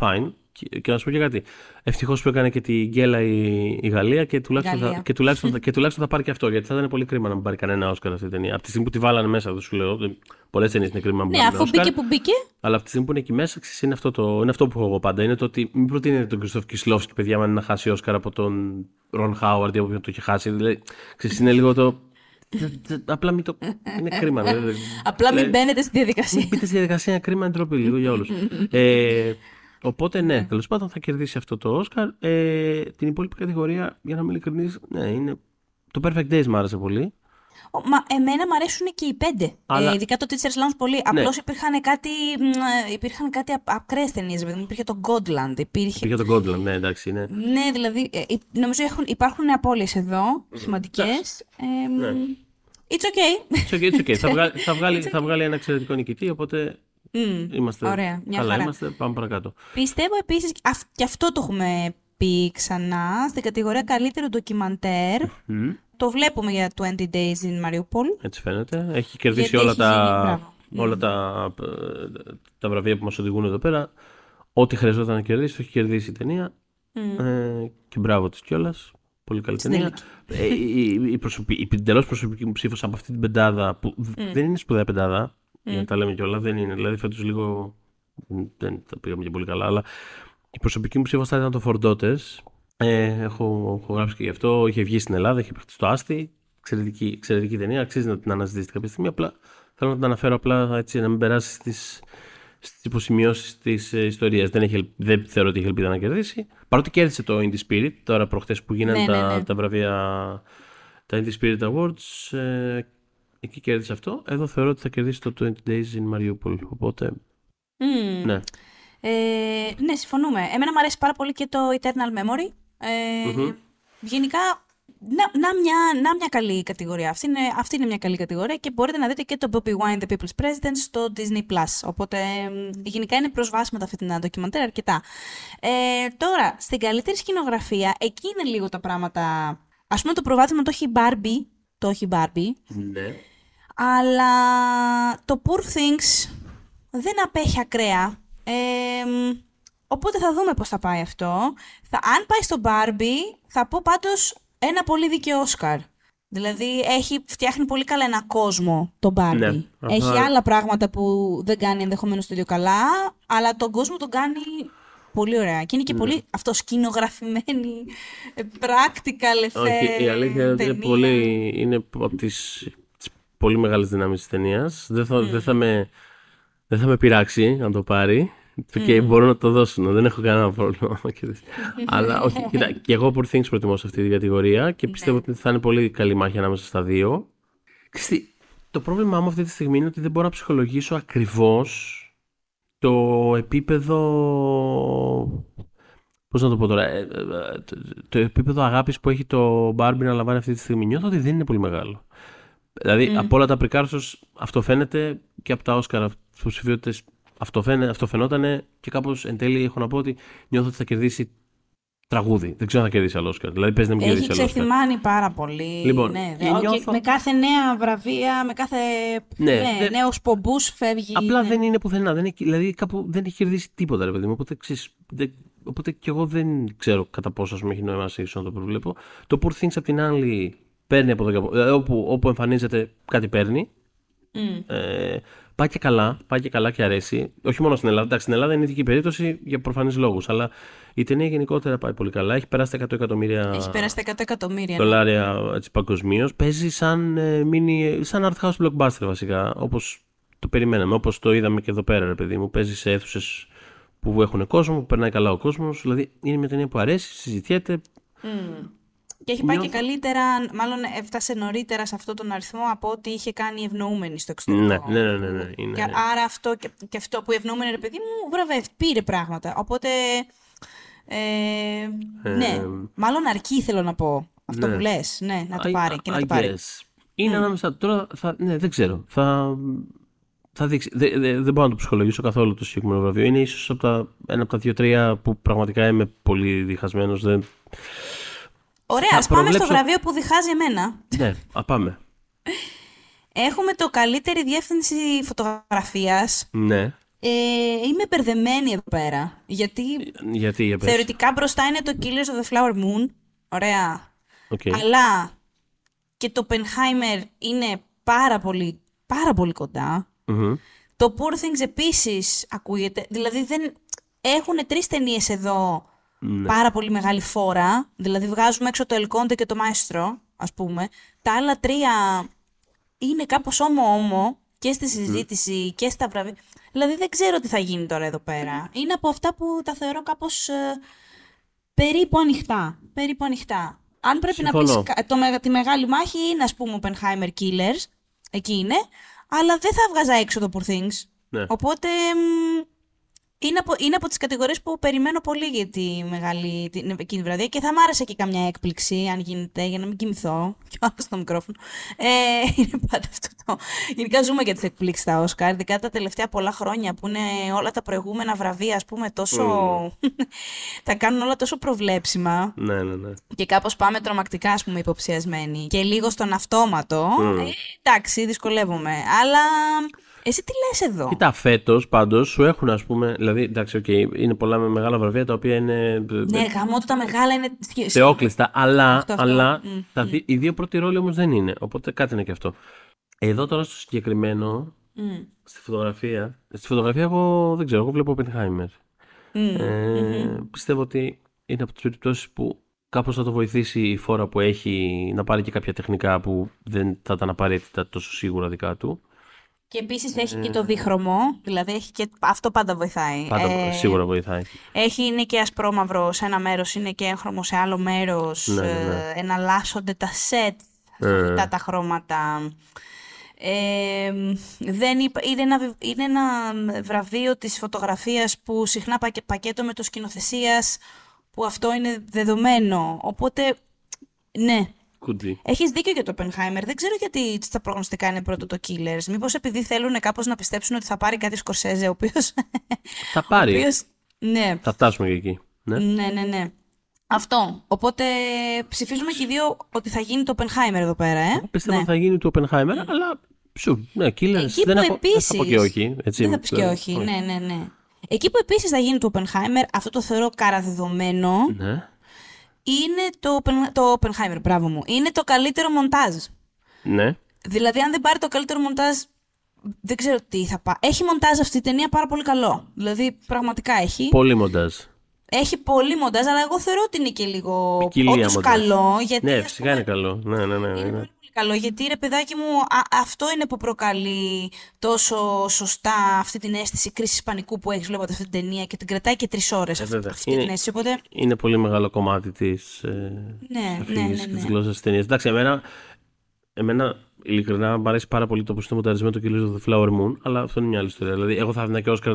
Fine. Και, και να σου πω και κάτι. Ευτυχώς που έκανε και τη γκέλα η, η Γαλλία και τουλάχιστον, Γαλλία. θα, και, τουλάχιστον, θα- και τουλάχιστον θα πάρει και αυτό. Γιατί θα ήταν πολύ κρίμα να μην πάρει κανένα Όσκαρ αυτή η ταινία. Από τη στιγμή που τη βάλανε μέσα, δεν σου λέω. Πολλές ταινίες είναι κρίμα να μην Ναι, πάρουν αφού Όσκαρ. μπήκε που μπήκε. Αλλά από τη στιγμή που είναι εκεί μέσα, ξέρεις, είναι αυτό, το, είναι αυτό που έχω εγώ πάντα. Είναι το ότι μην προτείνετε τον Κριστόφ Κισλόφσκι, παιδιά, αν να χάσει Όσκαρ από τον Ρον Χάουαρντ ή από όποιον το έχει χάσει. Δηλαδή, ξέρεις, είναι λίγο το. Απλά μην το. Είναι κρίμα. δηλαδή. Απλά μην Δηλαδή, μπαίνετε στη διαδικασία. μην μπείτε στη διαδικασία, είναι κρίμα, είναι ντροπή λίγο για όλους. Ε, οπότε ναι, τέλος πάντων θα κερδίσει αυτό το Όσκαρ. Ε, την υπόλοιπη κατηγορία, για να είμαι ειλικρινής, ναι, είναι. Το Perfect Days μου άρεσε πολύ. Ο- Μα εμένα μου αρέσουν και οι πέντε. Αλλά- Ε, ειδικά το Teacher's Lounge πολύ. Απλώς υπήρχαν κάτι, μ, ε, υπήρχαν κάτι ακραίε ταινίες. Υπήρχε το Godland. Υπήρχε... Για τον Gotland, ναι, εντάξει, είναι. Ναι, δηλαδή ε, ε, νομίζω έχουν, υπάρχουν απώλειες εδώ, σημαντικές. Ε, μ, Ναι. It's okay. It's okay, it's okay. θα, βγάλει, θα, βγάλει, θα βγάλει ένα εξαιρετικό νικητή, οπότε Μμ, είμαστε Ωραία, μια καλά. χαρά. Είμαστε, πάμε παρακάτω. Πιστεύω επίσης, αυ- και αυτό το έχουμε πει ξανά, στην κατηγορία καλύτερο ντοκιμαντέρ. Μμ, Το βλέπουμε για 20 Days in Mariupol. έτσι φαίνεται. Έχει κερδίσει Γιατί όλα, έχει τα, γίνει, μπράβο. όλα τα, ε, τα βραβεία που μας οδηγούν εδώ πέρα. Ό,τι χρειαζόταν να κερδίσει, το έχει κερδίσει η ταινία. Ε, και μπράβο της κιόλας. Πολύ καλή Στην ταινία. Ε, η, η, η, προσωπη, η εντελώς προσωπική μου ψήφος από αυτή την πεντάδα, που δεν είναι σπουδαία πεντάδα, για να τα λέμε κιόλα, δεν είναι. Δηλαδή φέτος λίγο δεν τα πήγαμε και πολύ καλά, αλλά η προσωπική μου ψήφος θα ήταν το Φορντότες. Ε, έχω, έχω γράψει και γι' αυτό. Είχε βγει στην Ελλάδα, είχε παιχτεί στο Άστι. Εξαιρετική, εξαιρετική ταινία. Αξίζει να την αναζητήσετε κάποια στιγμή. Απλά θέλω να την αναφέρω απλά έτσι να μην περάσει στις, στις υποσημειώσεις της ε, ιστορίας. Δεν, έχει, ελ- δεν θεωρώ ότι έχει ελπίδα να κερδίσει. Παρότι κέρδισε το Indie Spirit, τώρα προχτές που γίνανε Ναι, τα, ναι, ναι. τα βραβεία, τα Indie Spirit Awards, ε, εκεί κέρδισε αυτό. Εδώ θεωρώ ότι θα κερδίσει το 20 Days in Mariupol. Οπότε, Μμ. ναι. Ε, ναι, συμφωνούμε. Εμένα μου αρέσει πάρα πολύ και το Eternal Memory. Ε, Μμμ. Γενικά, να, να, μια, να μια καλή κατηγορία. Αυτή είναι, αυτή είναι μια καλή κατηγορία και μπορείτε να δείτε και το Bobby Wine, The People's President στο Disney+. Plus. Οπότε, μ, γενικά είναι προσβάσιμα τα αυτή την ντοκιμαντέρ αρκετά. Ε, τώρα, στην καλύτερη σκηνογραφία, εκεί είναι λίγο τα πράγματα... Ας πούμε το προβάδισμα το έχει η Barbie, το έχει η Barbie, ναι. Αλλά το Poor Things δεν απέχει ακραία. Ε, μ, οπότε θα δούμε πώς θα πάει αυτό. Θα, αν πάει στο Barbie, θα πω πάντως ένα πολύ δίκαιο Όσκαρ. Δηλαδή έχει, φτιάχνει πολύ καλά ένα κόσμο το Barbie. Ναι, αυτό- Έχει άλλα πράγματα που δεν κάνει ενδεχομένως το ίδιο καλά, αλλά τον κόσμο τον κάνει πολύ ωραία. Και είναι και πολύ αυτό σκηνογραφημένη, ε, practical Όχι, η effect αλήθεια είναι ότι είναι, ταινία. πολύ, είναι από τις, τις πολύ μεγάλες δυνάμεις της ταινίας. Δεν θα, δεν, θα με, δεν θα με πειράξει αν το πάρει. Και μπορώ να το δώσουν, δεν έχω κανένα πρόβλημα. να κερδίσει. Αλλά όχι, κοίτα, και εγώ Poor Things προτιμώ σε αυτή την κατηγορία και πιστεύω ότι θα είναι πολύ καλή μάχη ανάμεσα στα δύο. Ξέρεις τι, το πρόβλημά μου αυτή τη στιγμή είναι ότι δεν μπορώ να ψυχολογήσω ακριβώς το επίπεδο Πώς να το πω τώρα, ε, ε, το, το επίπεδο αγάπης που έχει το Barbie να λαμβάνει αυτή τη στιγμή νιώθω ότι δεν είναι πολύ μεγάλο. Δηλαδή από όλα τα πρικάρσος αυτό φαίνεται και από τα Όσκαρα στους ψηφιότητες αυτό, φαίνε, αυτό φαινότανε και κάπως εν τέλει έχω να πω ότι νιώθω ότι θα κερδίσει τραγούδι. Δεν ξέρω αν θα κερδίσει άλλο Όσκαρ. Δηλαδή παίζει να μην Έχει κερδίσει άλλο Όσκαρ. ξεθυμάνει πάρα πολύ. Λοιπόν, ναι, και δε- και νιώθω- με κάθε νέα βραβεία, με κάθε Ναι, ναι, δεν- νέους πομπούς φεύγει. Απλά ναι. δεν είναι πουθενά. Δεν έχει, δηλαδή κάπου δεν έχει κερδίσει τίποτα, ρε παιδί μου. Οπότε, ξέρεις, δεν, οπότε και εγώ δεν ξέρω κατά πόσο ας πούμε, έχει νόημα να συνεχίσω να το προβλέπω. Το Poor Things απ' την άλλη παίρνει από εδώ και από δηλαδή, όπου, όπου εμφανίζεται κάτι παίρνει. Μμ. Ε, πάει και καλά, πάει και καλά και αρέσει. Όχι μόνο στην Ελλάδα. Εντάξει, στην Ελλάδα είναι ειδική περίπτωση για προφανείς λόγους. Αλλά η ταινία γενικότερα πάει πολύ καλά. Έχει περάσει τα 100 εκατομμύρια Έχει πέρασει τα 100 εκατομμύρια. ναι. δολάρια παγκοσμίως. Παίζει σαν, ε, mini, σαν art house blockbuster βασικά. Όπως το περιμέναμε, όπως το είδαμε και εδώ πέρα, ρε παιδί μου. Παίζει σε αίθουσες που έχουν κόσμο, που περνάει καλά ο κόσμος. Δηλαδή είναι μια ταινία που αρέσει, συζητιέται. Μμ. Και έχει πάει Νιώθω- και καλύτερα, μάλλον έφτασε νωρίτερα σε αυτόν τον αριθμό από ό,τι είχε κάνει η ευνοούμενη στο εξωτερικό. Ναι, ναι, ναι, ναι, ναι, είναι, Και ναι. άρα αυτό και, και αυτό που η ευνοούμενη, ρε παιδί μου, βραβεύει, πήρε πράγματα. Οπότε, ε, ναι, μάλλον αρκεί θέλω να πω. Αυτό ναι. που λες, ναι, να το I- πάρει και να I το πάρει. guess. Είναι ανάμεσα. Τώρα θα, ναι, δεν ξέρω. Θα, θα δείξει. Δε- δε- δεν μπορώ να το ψυχολογήσω καθόλου το συγκεκριμένο βραβείο. Είναι ίσως από τα, ένα από τα δύο-τρία που πραγματικά είμαι πολύ διχασμένος. Δεν... Ωραία, θα ας πάμε στο προβλέψω- βραβείο που διχάζει εμένα. ναι, α, πάμε. Έχουμε το καλύτερη διεύθυνση φωτογραφίας. Ναι. Ε, είμαι μπερδεμένη εδώ πέρα. Γιατί, Γιατί, για πες. θεωρητικά μπροστά είναι το Killers of the Flower Moon. Ωραία. Οκ. Αλλά και το Oppenheimer είναι πάρα πολύ, πάρα πολύ κοντά. Μμμ. Το Poor Things επίσης ακούγεται. Δηλαδή δεν... έχουν τρεις ταινίες εδώ Ναι. πάρα πολύ μεγάλη φόρα. Δηλαδή βγάζουμε έξω το El Conte και το Maestro, ας πούμε. Τα άλλα τρία είναι κάπως όμο-όμο και στη συζήτηση και στα βραβεία. Δηλαδή δεν ξέρω τι θα γίνει τώρα εδώ πέρα. Είναι από αυτά που τα θεωρώ κάπως ε, περίπου ανοιχτά. Περίπου ανοιχτά. Αν πρέπει να Συμφωνώ. πεις κα- το, με- τη μεγάλη μάχη είναι ας πούμε Oppenheimer Killers, εκεί είναι, αλλά δεν θα βγάζα έξω το Poor Things. Ναι. Οπότε μ, είναι από, είναι από τις κατηγορίες που περιμένω πολύ για τη μεγάλη την εκείνη τη βραδιά και θα μ' άρεσε και καμιά έκπληξη αν γίνεται για να μην κοιμηθώ και άλλο στο μικρόφωνο. Ε, είναι πάντα αυτό το... Γενικά ζούμε για τις εκπλήξεις στα Όσκαρ, ειδικά τα τελευταία πολλά χρόνια που είναι όλα τα προηγούμενα βραβεία ας πούμε τόσο... τα κάνουν όλα τόσο προβλέψιμα Ναι, ναι, ναι. και κάπως πάμε τρομακτικά ας πούμε υποψιασμένοι και λίγο στον αυτόματο. Ε, εντάξει, δυσκολεύομαι. Αλλά εσύ τι λες εδώ; Κοίτα, φέτος πάντως σου έχουν ας πούμε. Δηλαδή, εντάξει, οκ, είναι πολλά με μεγάλα βραβεία τα οποία είναι. Ναι, γαμώ τα μεγάλα είναι. Θεόκλειστα, αλλά, Αυτό, αυτό. αλλά Μμ, τα δι- οι δύο πρώτοι ρόλοι όμως δεν είναι. Οπότε κάτι είναι και αυτό. Εδώ τώρα στο συγκεκριμένο, Μμ, στη φωτογραφία. Στη φωτογραφία, εγώ δεν ξέρω, εγώ βλέπω Oppenheimer. μμ. Ε, Πιστεύω ότι είναι από τις περιπτώσεις που κάπως θα το βοηθήσει η φόρα που έχει να πάρει και κάποια τεχνικά που δεν θα ήταν απαραίτητα τόσο σίγουρα δικά του. Και επίσης έχει και το δίχρωμο, δηλαδή έχει και... αυτό πάντα βοηθάει. Πάντα Ε, σίγουρα βοηθάει. Έχει, είναι και ασπρόμαυρο σε ένα μέρος, είναι και έγχρωμο σε άλλο μέρος. Ναι, ναι, ναι. εναλλάσσονται τα σετ σε Ε. αυτά τα χρώματα. Ε, δεν είπα, είναι, ένα, βι- είναι ένα βραβείο της φωτογραφίας που συχνά πακε- πακέτο με το σκηνοθεσίας που αυτό είναι δεδομένο. Οπότε, ναι, Κουντζή. Έχεις δίκιο για το Oppenheimer. Δεν ξέρω γιατί στα προγνωστικά είναι πρώτο το Killers. Μήπως επειδή θέλουν κάπως να πιστέψουν ότι θα πάρει κάτι Σκορσέζε, ο οποίος... Θα πάρει. ο οποίος... Ναι, Θα φτάσουμε και εκεί. Ναι. ναι, ναι, ναι. Αυτό. Οπότε ψηφίζουμε και οι δύο ότι θα γίνει το Oppenheimer εδώ πέρα, ε. Εγώ πιστεύω ναι. ότι θα γίνει του Oppenheimer, αλλά sure, ναι, Killers Εκεί δεν, που έχω, δεν θα πω και επίσης- όχι. Έτσι, Δεν θα πεις και ε, όχι. Ναι, ναι, ναι. Εκεί που επίσης θα γίνει το Oppenheimer, αυτό το θεωρώ καραδεδομένο, Ναι. Είναι το, Oppen- το Oppenheimer, μπράβο μου. Είναι το καλύτερο μοντάζ. ναι. Δηλαδή, αν δεν πάρει το καλύτερο μοντάζ, δεν ξέρω τι θα πάει. Έχει μοντάζ αυτή η ταινία πάρα πολύ καλό. Δηλαδή, πραγματικά έχει. Πολύ μοντάζ. Έχει πολύ μοντάζ, αλλά εγώ θεωρώ ότι είναι και λίγο Ποικιλία όντως μοντάζ. καλό. Γιατί, Ναι, ας φυσικά πούμε, είναι καλό. Ναι, ναι, ναι. Είναι ναι. πάρα πολύ καλό, γιατί ρε παιδάκι μου, α- αυτό είναι που προκαλεί τόσο σωστά αυτή την αίσθηση κρίσης πανικού που έχεις βλέποντας αυτή την ταινία και την κρατάει και τρεις ώρες αυτή, Ε, βέβαια. αυτή Είναι- την αίσθηση. Οπότε, Είναι πολύ μεγάλο κομμάτι της ε, ναι, αφήγησης ναι, ναι, και ναι. τη γλώσσας της ταινίας. Εντάξει, εμένα, εμένα ειλικρινά μου αρέσει πάρα πολύ το πώ είναι μονταρισμένο το Killers of the Flower Moon, αλλά αυτό είναι μια άλλη ιστορία. Δηλαδή, εγώ θα έδινα και Όσκαρ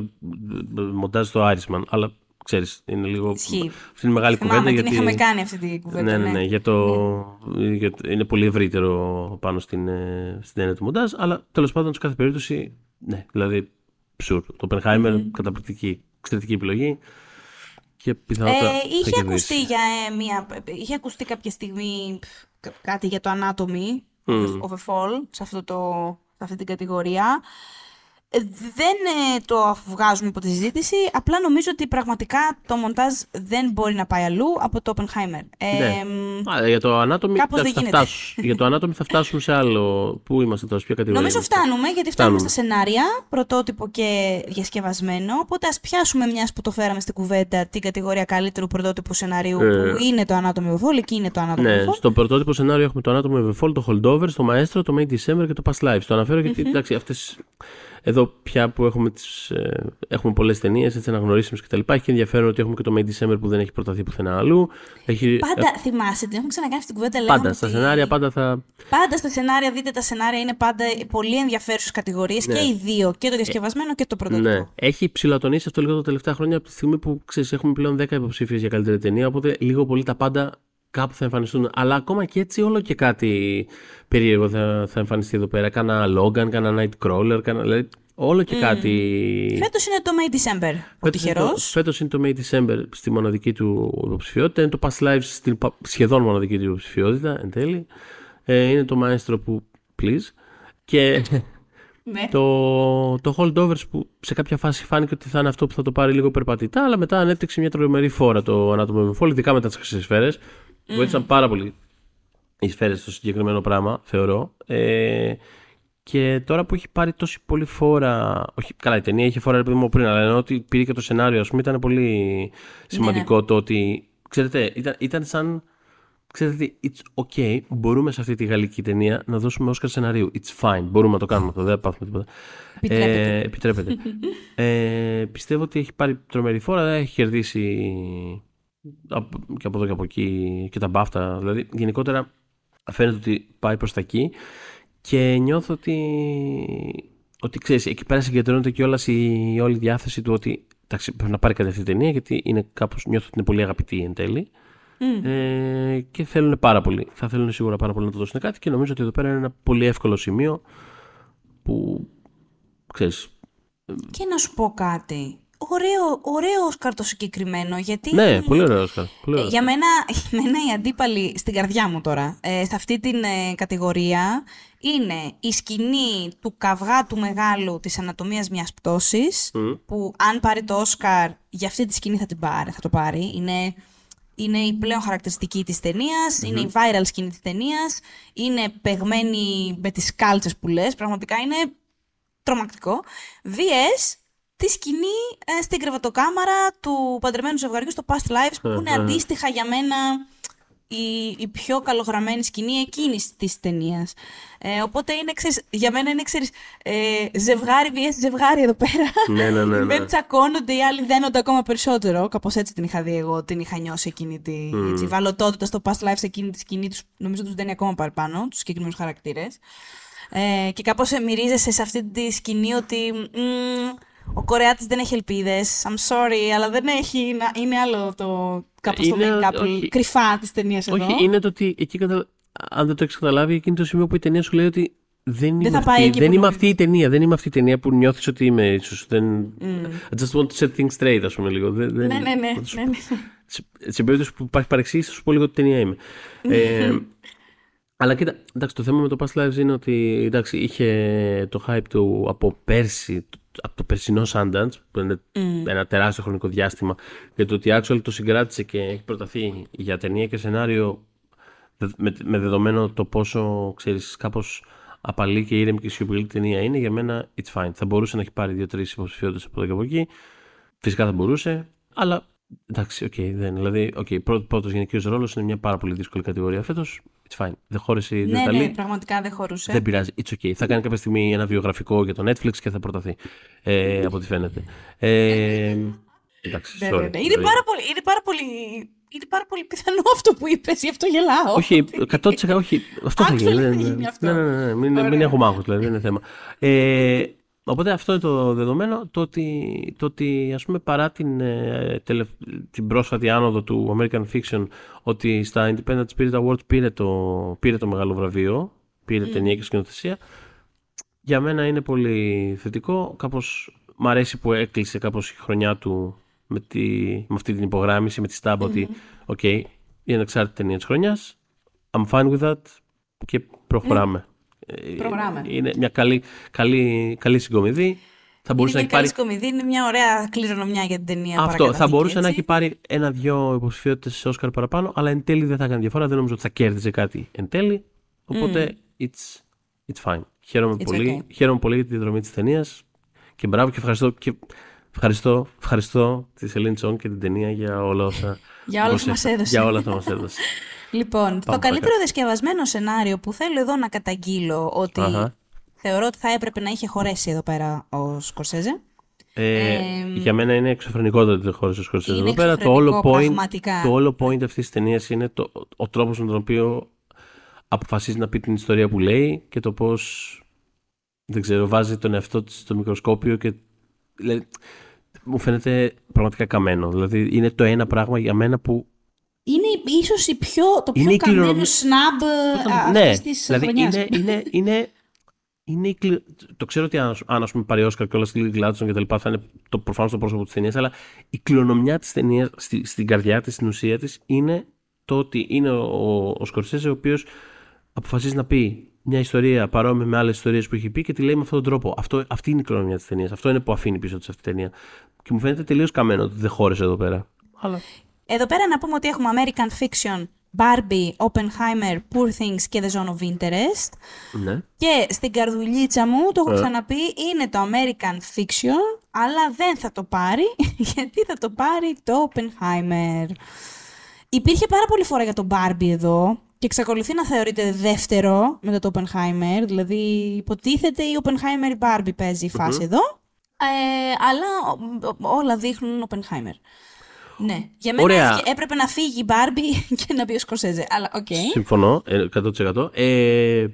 μοντάζ στο Irishman, αλλά ξέρεις, είναι λίγο. Ισχύει. Αυτή είναι μεγάλη Θυμάμαι, κουβέντα. την γιατί... είχαμε κάνει αυτή την κουβέντα. Ναι, ναι, ναι. Για το... για το- Είναι πολύ ευρύτερο πάνω στην, ε, στην έννοια του μοντάζ, αλλά τέλος πάντων σε κάθε περίπτωση. Ναι, δηλαδή. Sure. Το Oppenheimer, καταπληκτική, εξαιρετική επιλογή. Και πιθανότατα. Ε, θα είχε κερδίσει. ακουστεί για ε, μια. Είχε ακουστεί κάποια στιγμή πφ, κα- κάτι για το Anatomy Μμ. of a Fall σε, αυτό το, σε αυτή την κατηγορία. Ε, Δεν ε, το βγάζουμε από τη συζήτηση, απλά νομίζω ότι πραγματικά το μοντάζ δεν μπορεί να πάει αλλού από το Oppenheimer. Ε, Ναι. μ, Α, για το Anatomy, Κάπως εντάξει, δεν θα γίνεται. φτάσουμε, για το Anatomy θα φτάσουμε σε άλλο. Πού είμαστε τώρα, σε ποια κατηγορία. Νομίζω είμαστε; φτάνουμε, γιατί φτάνουμε Φτάνουμε. στα σενάρια, πρωτότυπο και διασκευασμένο. Οπότε ας πιάσουμε μιας που το φέραμε στην κουβέντα την κατηγορία καλύτερου πρωτότυπου σενάριου Ε. που είναι το Anatomy of a Fall, εκεί είναι το Anatomy Ναι, of a Fall. στο πρωτότυπο σενάριο έχουμε το Anatomy of a Fall, το Holdover, το Maestro, το May December και το Past Lives. Το αναφέρω γιατί εντάξει, αυτές εδώ πια που έχουμε, τις, ε, έχουμε πολλές ταινίες, έτσι αναγνωρίσιμες κτλ. Έχει και ενδιαφέρον ότι έχουμε και το May December που δεν έχει προταθεί πουθενά αλλού. Έχει, Πάντα θυμάσαι, την έχουμε ξανακάνει αυτή την κουβέντα. ε, λέγαμε πάντα, στα ότι- σενάρια πάντα θα... Πάντα στα σενάρια, δείτε τα σενάρια, είναι πάντα πολύ ενδιαφέρουσες κατηγορίες και οι δύο, και το διασκευασμένο και το πρωτότυπο. Ναι, έχει ψηλοτονίσει αυτό λίγο τα τελευταία χρόνια από τη στιγμή που ξέρεις, έχουμε πλέον 10 υποψήφιες για καλύτερη ταινία. Οπότε λίγο πολύ τα πάντα κάπου θα εμφανιστούν. Αλλά ακόμα και έτσι όλο και κάτι περίεργο θα, θα εμφανιστεί εδώ πέρα. Κάνα Logan, κάνα Nightcrawler, κάνα, δηλαδή, όλο και κάτι. Φέτος είναι το May December. Ο Φέτος είναι τυχερός. το- Φέτος είναι το May December στη μοναδική του υποψηφιότητα. Είναι το Past Lives στην πα- σχεδόν μοναδική του υποψηφιότητα εν τέλει. Ε, είναι το Maestro που please. Και Ναι. Το, το holdovers που σε κάποια φάση φάνηκε ότι θα είναι αυτό που θα το πάρει λίγο περπατητά, αλλά μετά ανέπτυξε μια τρομερή φόρα το Anatomy of Fall, ειδικά μετά τις χρυσές σφαίρες. Mm. Βοήθησαν πάρα πολύ οι σφαίρες στο συγκεκριμένο πράγμα, θεωρώ. Ε, και τώρα που έχει πάρει τόση πολύ φόρα. Όχι, καλά, η ταινία είχε φόρα επειδή μου πριν, αλλά ενώ ότι πήρε και το σενάριο, ας πούμε, ήταν πολύ σημαντικό ναι. το ότι. Ξέρετε, ήταν, ήταν σαν. Ξέρετε, it's okay, μπορούμε σε αυτή τη γαλλική ταινία να δώσουμε Όσκαρ σενάριου. It's fine, μπορούμε να το κάνουμε αυτό, δεν πάθουμε τίποτα. Επιτρέπεται. Ε, επιτρέπεται. ε, πιστεύω ότι έχει πάρει τρομερή φόρα, έχει κερδίσει και από εδώ και από εκεί και τα μπάφτα. Δηλαδή, γενικότερα φαίνεται ότι πάει προς τα εκεί και νιώθω ότι, ότι ξέρεις, εκεί πέρα συγκεντρώνεται και όλα η όλη διάθεση του ότι εντάξει, πρέπει να πάρει κάτι αυτή η ταινία γιατί είναι κάπως, νιώθω ότι είναι πολύ αγαπητή εν τέλει. Ε, και θέλουν πάρα πολύ. Θα θέλουν σίγουρα πάρα πολύ να το δώσουν κάτι και νομίζω ότι εδώ πέρα είναι ένα πολύ εύκολο σημείο που ξέρεις. Και να σου πω κάτι ωραίο, ωραίο Όσκαρ το συγκεκριμένο. Γιατί, ναι, πολύ ωραίο Όσκαρ. Για μένα, για μένα η αντίπαλη στην καρδιά μου τώρα, ε, σε αυτή την ε, κατηγορία, είναι η σκηνή του καυγά του μεγάλου της ανατομίας μιας πτώσης, που αν πάρει το Όσκαρ, για αυτή τη σκηνή θα, την πάρει, θα το πάρει. Είναι, είναι η πλέον χαρακτηριστική της ταινια είναι η viral σκηνή της ταινίας, είναι παιγμένη με τις κάλτσες που λες, πραγματικά είναι τρομακτικό. VS τη σκηνή ε, στην κρεβατοκάμαρα του παντρεμένου ζευγαριού στο Past Lives, που είναι αντίστοιχα για μένα η, η πιο καλογραμμένη σκηνή εκείνης της ταινίας. Ε, οπότε είναι, ξέρεις, για μένα είναι ξέρεις, ε, ζευγάρι vs ζευγάρι εδώ πέρα. Ναι, ναι, ναι. ναι. τσακώνονται, οι άλλοι δένονται ακόμα περισσότερο. Κάπως έτσι την είχα δει εγώ, την είχα νιώσει εκείνη τη mm. έτσι, βαλωτότητα στο Past Lives, εκείνη τη σκηνή. Τους, νομίζω τους δένει ακόμα παραπάνω, τους συγκεκριμένους χαρακτήρες. Ε, και κάπως μυρίζεσαι σε αυτή τη σκηνή ότι. Ο Κορεάτη δεν έχει ελπίδες. I'm sorry, αλλά δεν έχει. Είναι άλλο το κάπω το make-up όχι, κρυφά της ταινίας εδώ. Όχι, είναι το ότι εκεί κατα... αν δεν το έχεις καταλάβει, εκείνη το σημείο που η ταινία σου λέει ότι δεν, δεν, είμαι, αυτή, δεν είμαι αυτή η ταινία. Δεν είμαι αυτή η ταινία που νιώθεις ότι είμαι ίσως. Δεν... Mm. I just want to set things straight, ας πούμε λίγο. Δεν, ναι, ναι, ναι. ναι, ναι. Σε περίπτωση που υπάρχει παρεξήγηση, θα σου πω λίγο τι ταινία είμαι. ε, αλλά κοίτα, εντάξει, το θέμα με το Past Lives είναι ότι εντάξει, είχε το hype του από πέρσι, από το περσινό Sundance, που είναι mm. ένα τεράστιο χρονικό διάστημα, και το ότι actually το συγκράτησε και έχει προταθεί για ταινία και σενάριο με, με δεδομένο το πόσο, ξέρεις, κάπως απαλή και ήρεμη και σιωπηλή ταινία είναι, για μένα it's fine. Θα μπορούσε να έχει πάρει δύο-τρεις υποψηφιότητες από εδώ και από εκεί. Φυσικά θα μπορούσε, αλλά εντάξει, οκ, okay, δεν. Δηλαδή, okay, πρώτος γυναικείος ρόλος είναι μια πάρα πολύ δύσκολη κατηγορία φέτος. It's fine. Δεν χωρούσε η Ναι, ναι, πραγματικά δεν χωρούσε. Δεν πειράζει. It's okay. Θα κάνει κάποια στιγμή ένα βιογραφικό για το Netflix και θα προταθεί. Ε, από ό,τι φαίνεται. Ε, εντάξει, ναι, ναι, ναι. Είναι, πάρα πολύ, είναι, πάρα πολύ, είναι πάρα πολύ πιθανό αυτό που είπες, γι' αυτό γελάω. Όχι, 100% όχι. Αυτό θα γίνει. Ναι, ναι, ναι, ναι, μην, μην έχουμε άγχος, δηλαδή, δεν είναι θέμα. Ε, Οπότε αυτό είναι το δεδομένο, το ότι, το ότι ας πούμε παρά την, ε, την πρόσφατη άνοδο του American Fiction ότι στα Independent Spirit Awards πήρε το, πήρε το μεγάλο βραβείο, πήρε mm. ταινία και σκηνοθεσία, για μένα είναι πολύ θετικό, κάπως μ' αρέσει που έκλεισε κάπως η χρονιά του με, τη, με αυτή την υπογράμμιση, με τη στάμπα mm-hmm. ότι οκ, okay, είναι ανεξάρτητη ταινία της χρονιάς, I'm fine with that και προχωράμε. Προγράμμα. Είναι μια καλή, καλή, καλή συγκομιδή. Θα μπορούσε είναι να έχει καλή πάρει... είναι μια ωραία κληρονομιά για την ταινία. Αυτό. Θα μπορούσε έτσι. να έχει πάρει ένα-δυο υποψηφιότητες σε Όσκαρ παραπάνω, αλλά εν τέλει δεν θα έκανε διαφορά. Δεν νομίζω ότι θα κέρδιζε κάτι εν τέλει. Οπότε mm. it's, it's fine. Χαίρομαι, it's πολύ. Okay. Χαίρομαι πολύ για τη δρομή της ταινίας και μπράβο και ευχαριστώ. Και ευχαριστώ, ευχαριστώ τη Σελήν Τσόν και την ταινία για όλα όσα. για όλα όσα μας έδωσε. Για όλα όσα μας έδωσε. Λοιπόν, το καλύτερο διασκευασμένο σενάριο που θέλω εδώ να καταγγείλω ότι θεωρώ ότι θα έπρεπε να είχε χωρέσει εδώ πέρα ο Σκορσέζε. Ε, ε, για μένα είναι εξωφρενικό το ότι δεν χώρισε ο Σκορσέζε εδώ πέρα. Το όλο, point, το όλο point αυτής της ταινίας είναι το, ο τρόπος με τον οποίο αποφασίζει να πει την ιστορία που λέει και το πώς. Δεν ξέρω, βάζει τον εαυτό της στο μικροσκόπιο και. Δηλαδή, μου φαίνεται πραγματικά καμένο. Δηλαδή, είναι το ένα πράγμα για μένα που είναι ίσως πιο, το πιο καμένο σναμπ ναι, αυτής της δηλαδή Είναι, είναι, είναι, είναι το ξέρω ότι αν, αν ας πούμε πάρει Όσκαρ και όλα στη Gladstone και τα λοιπά θα είναι το, προφανώς το πρόσωπο της ταινίας αλλά η κληρονομιά της ταινίας στη, στην καρδιά της, στην ουσία της είναι το ότι είναι ο, ο, ο Σκορσέζε ο οποίος αποφασίζει να πει μια ιστορία παρόμοια με άλλες ιστορίες που έχει πει και τη λέει με αυτόν τον τρόπο. Αυτό, αυτή είναι η κληρονομιά της ταινίας. Αυτό είναι που αφήνει πίσω της αυτή η ταινία. Και μου φαίνεται τελείως καμένο ότι δεν χώρισε εδώ πέρα. Αλλά... Εδώ πέρα να πούμε ότι έχουμε American Fiction, Barbie, Oppenheimer, Poor Things και The Zone of Interest. Ναι. Και στην καρδουλίτσα μου, το έχω Ε. ξαναπεί, είναι το American Fiction, αλλά δεν θα το πάρει, γιατί θα το πάρει το Oppenheimer. Υπήρχε πάρα πολύ φορά για τον Barbie εδώ και εξακολουθεί να θεωρείται δεύτερο μετά το Oppenheimer, δηλαδή υποτίθεται η Oppenheimer η Barbie παίζει η φαση εδώ, ε, αλλά ο- ο- όλα δείχνουν Oppenheimer. Ναι, για μένα Ωραία. έφυγε- έπρεπε να φύγει η Barbie και να μπει ο Σκορσέζε, αλλά οκ. Συμφωνώ, ε, 100%. Ε,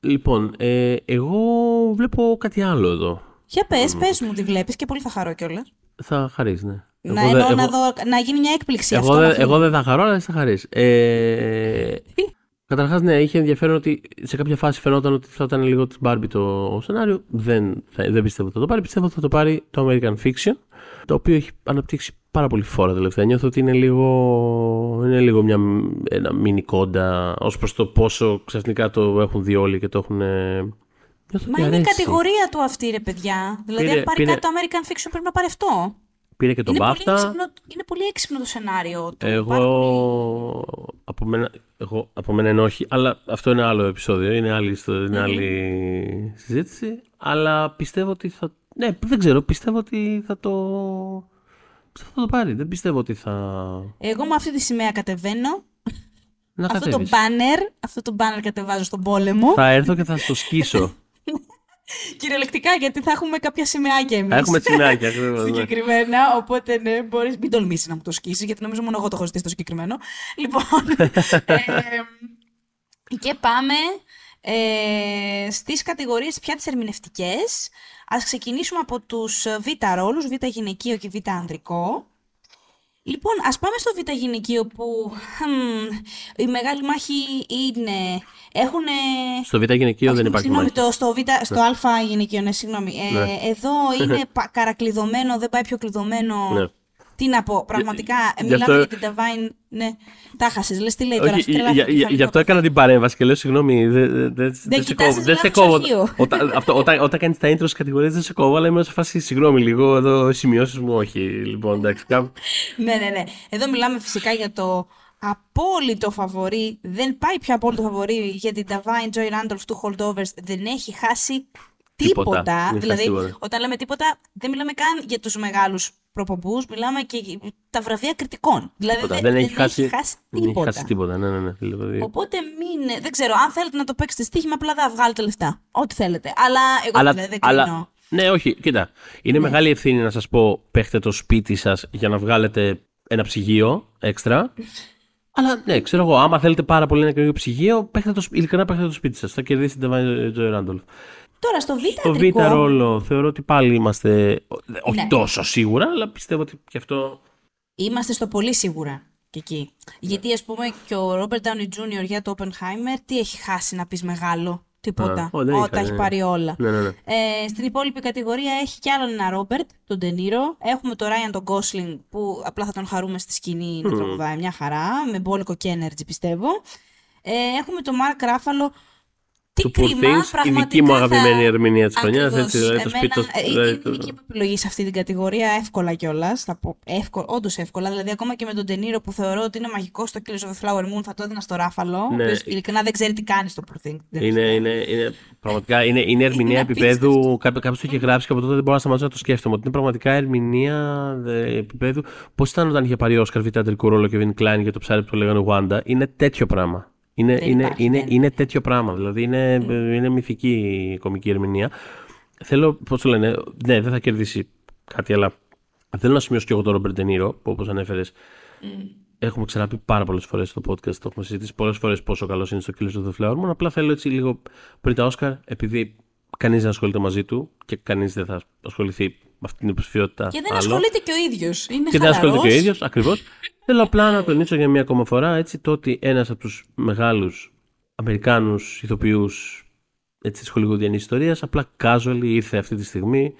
λοιπόν, ε, εγώ βλέπω κάτι άλλο εδώ. Για πες, πες μου τι βλέπεις και πολύ θα χαρώ κιόλας. Θα χαρείς, ναι. Να, Εγώ δεν- εννοώ να, εγώ- δω, να γίνει μια έκπληξη Εγώ, αυτό. δεν- να φύγει. εγώ δεν θα χαρώ, αλλά εσύ θα χαρείς. Ε, Καταρχάς, ναι, είχε ενδιαφέρον ότι σε κάποια φάση φαινόταν ότι θα ήταν λίγο της Barbie το σενάριο. Δεν, θα- δεν πιστεύω ότι θα το πάρει. Πιστεύω ότι θα το πάρει το American Fiction, το οποίο έχει αναπτύξει πάρα πολύ φόρα τελευταία. Νιώθω ότι είναι λίγο, είναι λίγο μια, ένα μίνι κόντα ως προς το πόσο ξαφνικά το έχουν δει όλοι και το έχουν... ε, Νιώθω Μα ότι είναι η αρέσει. κατηγορία του αυτή, ρε παιδιά. Δηλαδή, Πήρε- αν πάρει πήρε- κάτι το American Fiction, πρέπει να πάρει αυτό. Πήρε και τον είναι, πολύ BAFTA. έξυπνο, είναι πολύ έξυπνο το σενάριο του. Εγώ πάρα πολύ. από, μένα, εγώ από μένα είναι όχι, αλλά αυτό είναι άλλο επεισόδιο, είναι άλλη, ιστο- είναι άλλη συζήτηση. Αλλά πιστεύω ότι θα. Ναι, δεν ξέρω, πιστεύω ότι θα το. Πιστεύω θα το πάρει. Δεν πιστεύω ότι θα. Εγώ με αυτή τη σημαία κατεβαίνω. Να αυτό το κατέβεις. banner, αυτό το banner κατεβάζω στον πόλεμο. Θα έρθω και θα στο σκίσω. Κυριολεκτικά, γιατί θα έχουμε κάποια σημαίακια εμείς. θα έχουμε τσινάκια ακριβώς, ναι. συγκεκριμένα. Οπότε ναι, μπορείς, μην τολμήσεις να μου το σκίσεις, γιατί νομίζω μόνο εγώ το έχω ζητήσει το συγκεκριμένο. Λοιπόν. ε, και πάμε ε, στις κατηγορίες πια τις ερμηνευτικές. Ας ξεκινήσουμε από τους β ρόλους, β γυναικείο και β ανδρικό. Λοιπόν, ας πάμε στο β γυναικείο που χμ, η μεγάλη μάχη είναι... Έχουν Στο Β' γυναικείο δεν υπάρχει Συγγνώμη, μάχη. το, στο, β, στο α γυναικείο, ναι, συγγνώμη. Ε, Ναι. Εδώ είναι πα- καρακλειδωμένο, δεν πάει πιο κλειδωμένο. Ναι. Τι να πω, πραγματικά. γι' μιλάμε αυτό- για την Divine. Ναι, τα χάσες, λες τι λέει τώρα. Όχι, σου για- τρελάθηκε για- το γι' κεφάλι αυτό μου. έκανα την παρέμβαση και λέω συγγνώμη. Δεν δε, δε, δεν σε κοιτάζεις κόβω. Δεν σε λάθος κόβω. αρχείο. Όταν, αυτό, όταν, όταν κάνεις τα intro στι κατηγορίες δεν σε κόβω, αλλά είμαι σε φάση συγγνώμη λίγο. Εδώ σημειώσεις μου, όχι. Λοιπόν, εντάξει. κάπου- Ναι, ναι, ναι. Εδώ μιλάμε φυσικά για το απόλυτο φαβορή. Δεν πάει πια απόλυτο φαβορή για την Divine Joy Randolph του Holdovers. Δεν έχει χάσει Τίποτα. τίποτα. Δεν έχει χάσει δηλαδή, τίποτα. όταν λέμε τίποτα, δεν μιλάμε καν για τους μεγάλους προπομπούς, μιλάμε και για τα βραβεία κριτικών. Δηλαδή, Τίποτα. δεν, Δεν έχει χάσει Δεν δεν τίποτα. έχει χάσει τίποτα. Ναι, ναι, ναι. Δηλαδή, Οπότε μην. Δεν ξέρω, αν θέλετε να το παίξετε στοίχημα, απλά δεν βγάλετε λεφτά. Ό,τι θέλετε. Αλλά εγώ αλλά, δεν, δεν κρίνω. αλλά, ναι, όχι, κοίτα. Είναι μεγάλη ευθύνη να σας πω: παίχτε το σπίτι σας για να βγάλετε ένα ψυγείο έξτρα. Αλλά ναι, ξέρω εγώ, άμα θέλετε πάρα πολύ ένα καινούργιο ψυγείο, παίχτε το, σπ- ειλικρινά παίχτε το σπίτι σας. Θα κερδίσει την Divine Joy Randolph. Τώρα στο Β' Το β' αντρικό, ρόλο θεωρώ ότι πάλι είμαστε. Όχι Ναι. τόσο σίγουρα, αλλά πιστεύω ότι και αυτό. Είμαστε στο πολύ σίγουρα και εκεί. Γιατί ας πούμε και ο Robert Downey Jr. για το Oppenheimer, τι έχει χάσει να πεις μεγάλο; Τίποτα. Α, ω, δεν Ό, έχει τα έχει χάσει, πάρει όλα. Ναι, ναι, ναι. Ε, στην υπόλοιπη κατηγορία έχει κι άλλον ένα Ρόμπερτ, τον Ντενίρο. Έχουμε τον Ράιαν τον Γκόσλινγκ που απλά θα τον χαρούμε στη σκηνή να τραγουδάει μια χαρά, με μπόλικο και energy πιστεύω. Ε, έχουμε τον Μάρκ Ράφαλο. Τι Το Poor κρίμα, Things, η πραγματικά δική μου θα- αγαπημένη ερμηνεία της χρονιάς, Ακριβώς. έτσι, δηλαδή, το Εμένα, σπίτι- το- ε, δηλαδή, Είναι το- η δική μου επιλογή σε αυτή την κατηγορία, εύκολα κιόλας. Θα πω εύκολα, όντως εύκολα. Δηλαδή, ακόμα και με τον Τενήρο που θεωρώ ότι είναι μαγικό στο Killers of the Flower Moon, θα το έδινα στο Ράφαλο. Ναι. ο οποίος ειλικρινά δεν ξέρει τι κάνει στο Poor Thing. Δεν Είναι, έχει- είναι, είναι, πραγματικά είναι, είναι ερμηνεία Είναι επίπεδου. Κάποιο το είχε γράψει και από τότε δεν μπορώ να σταματήσω να το σκέφτομαι. Ότι είναι πραγματικά ερμηνεία ε, επίπεδου. Πώς ήταν όταν είχε πάρει ο Όσκαρ Β' αντρικό ρόλο και Vin Klein για το ψάρι που το λέγανε Wanda. Είναι τέτοιο πράγμα. Είναι, Δεν είναι, υπάρχει, είναι, δεν. είναι τέτοιο πράγμα. Δηλαδή είναι, είναι μυθική η κομική ερμηνεία. Θέλω, πώς το λένε, ναι, δεν θα κερδίσει κάτι, αλλά θέλω να σημειώσω και εγώ τον Ρόμπερτ Ντενίρο, που όπως ανέφερες, έχουμε ξαναπεί πάρα πολλές φορές στο podcast, το έχουμε συζητήσει πολλές φορές πόσο καλός είναι στο Killers of the Flower Moon. Απλά θέλω έτσι λίγο πριν τα Όσκαρ, επειδή κανείς δεν ασχολείται μαζί του και κανείς δεν θα ασχοληθεί με αυτή την υποψηφιότητα. Και δεν άλλο. ασχολείται και ο ίδιος. Είναι Και δεν ασχολείται και ο χαλαρός. ίδιος, ακριβώς. Θέλω απλά να τονίσω για μία ακόμα φορά έτσι, το ότι ένας από τους μεγάλους Αμερικάνους ηθοποιούς της χολιγουδιανή ιστορίας απλά casual ήρθε αυτή τη στιγμή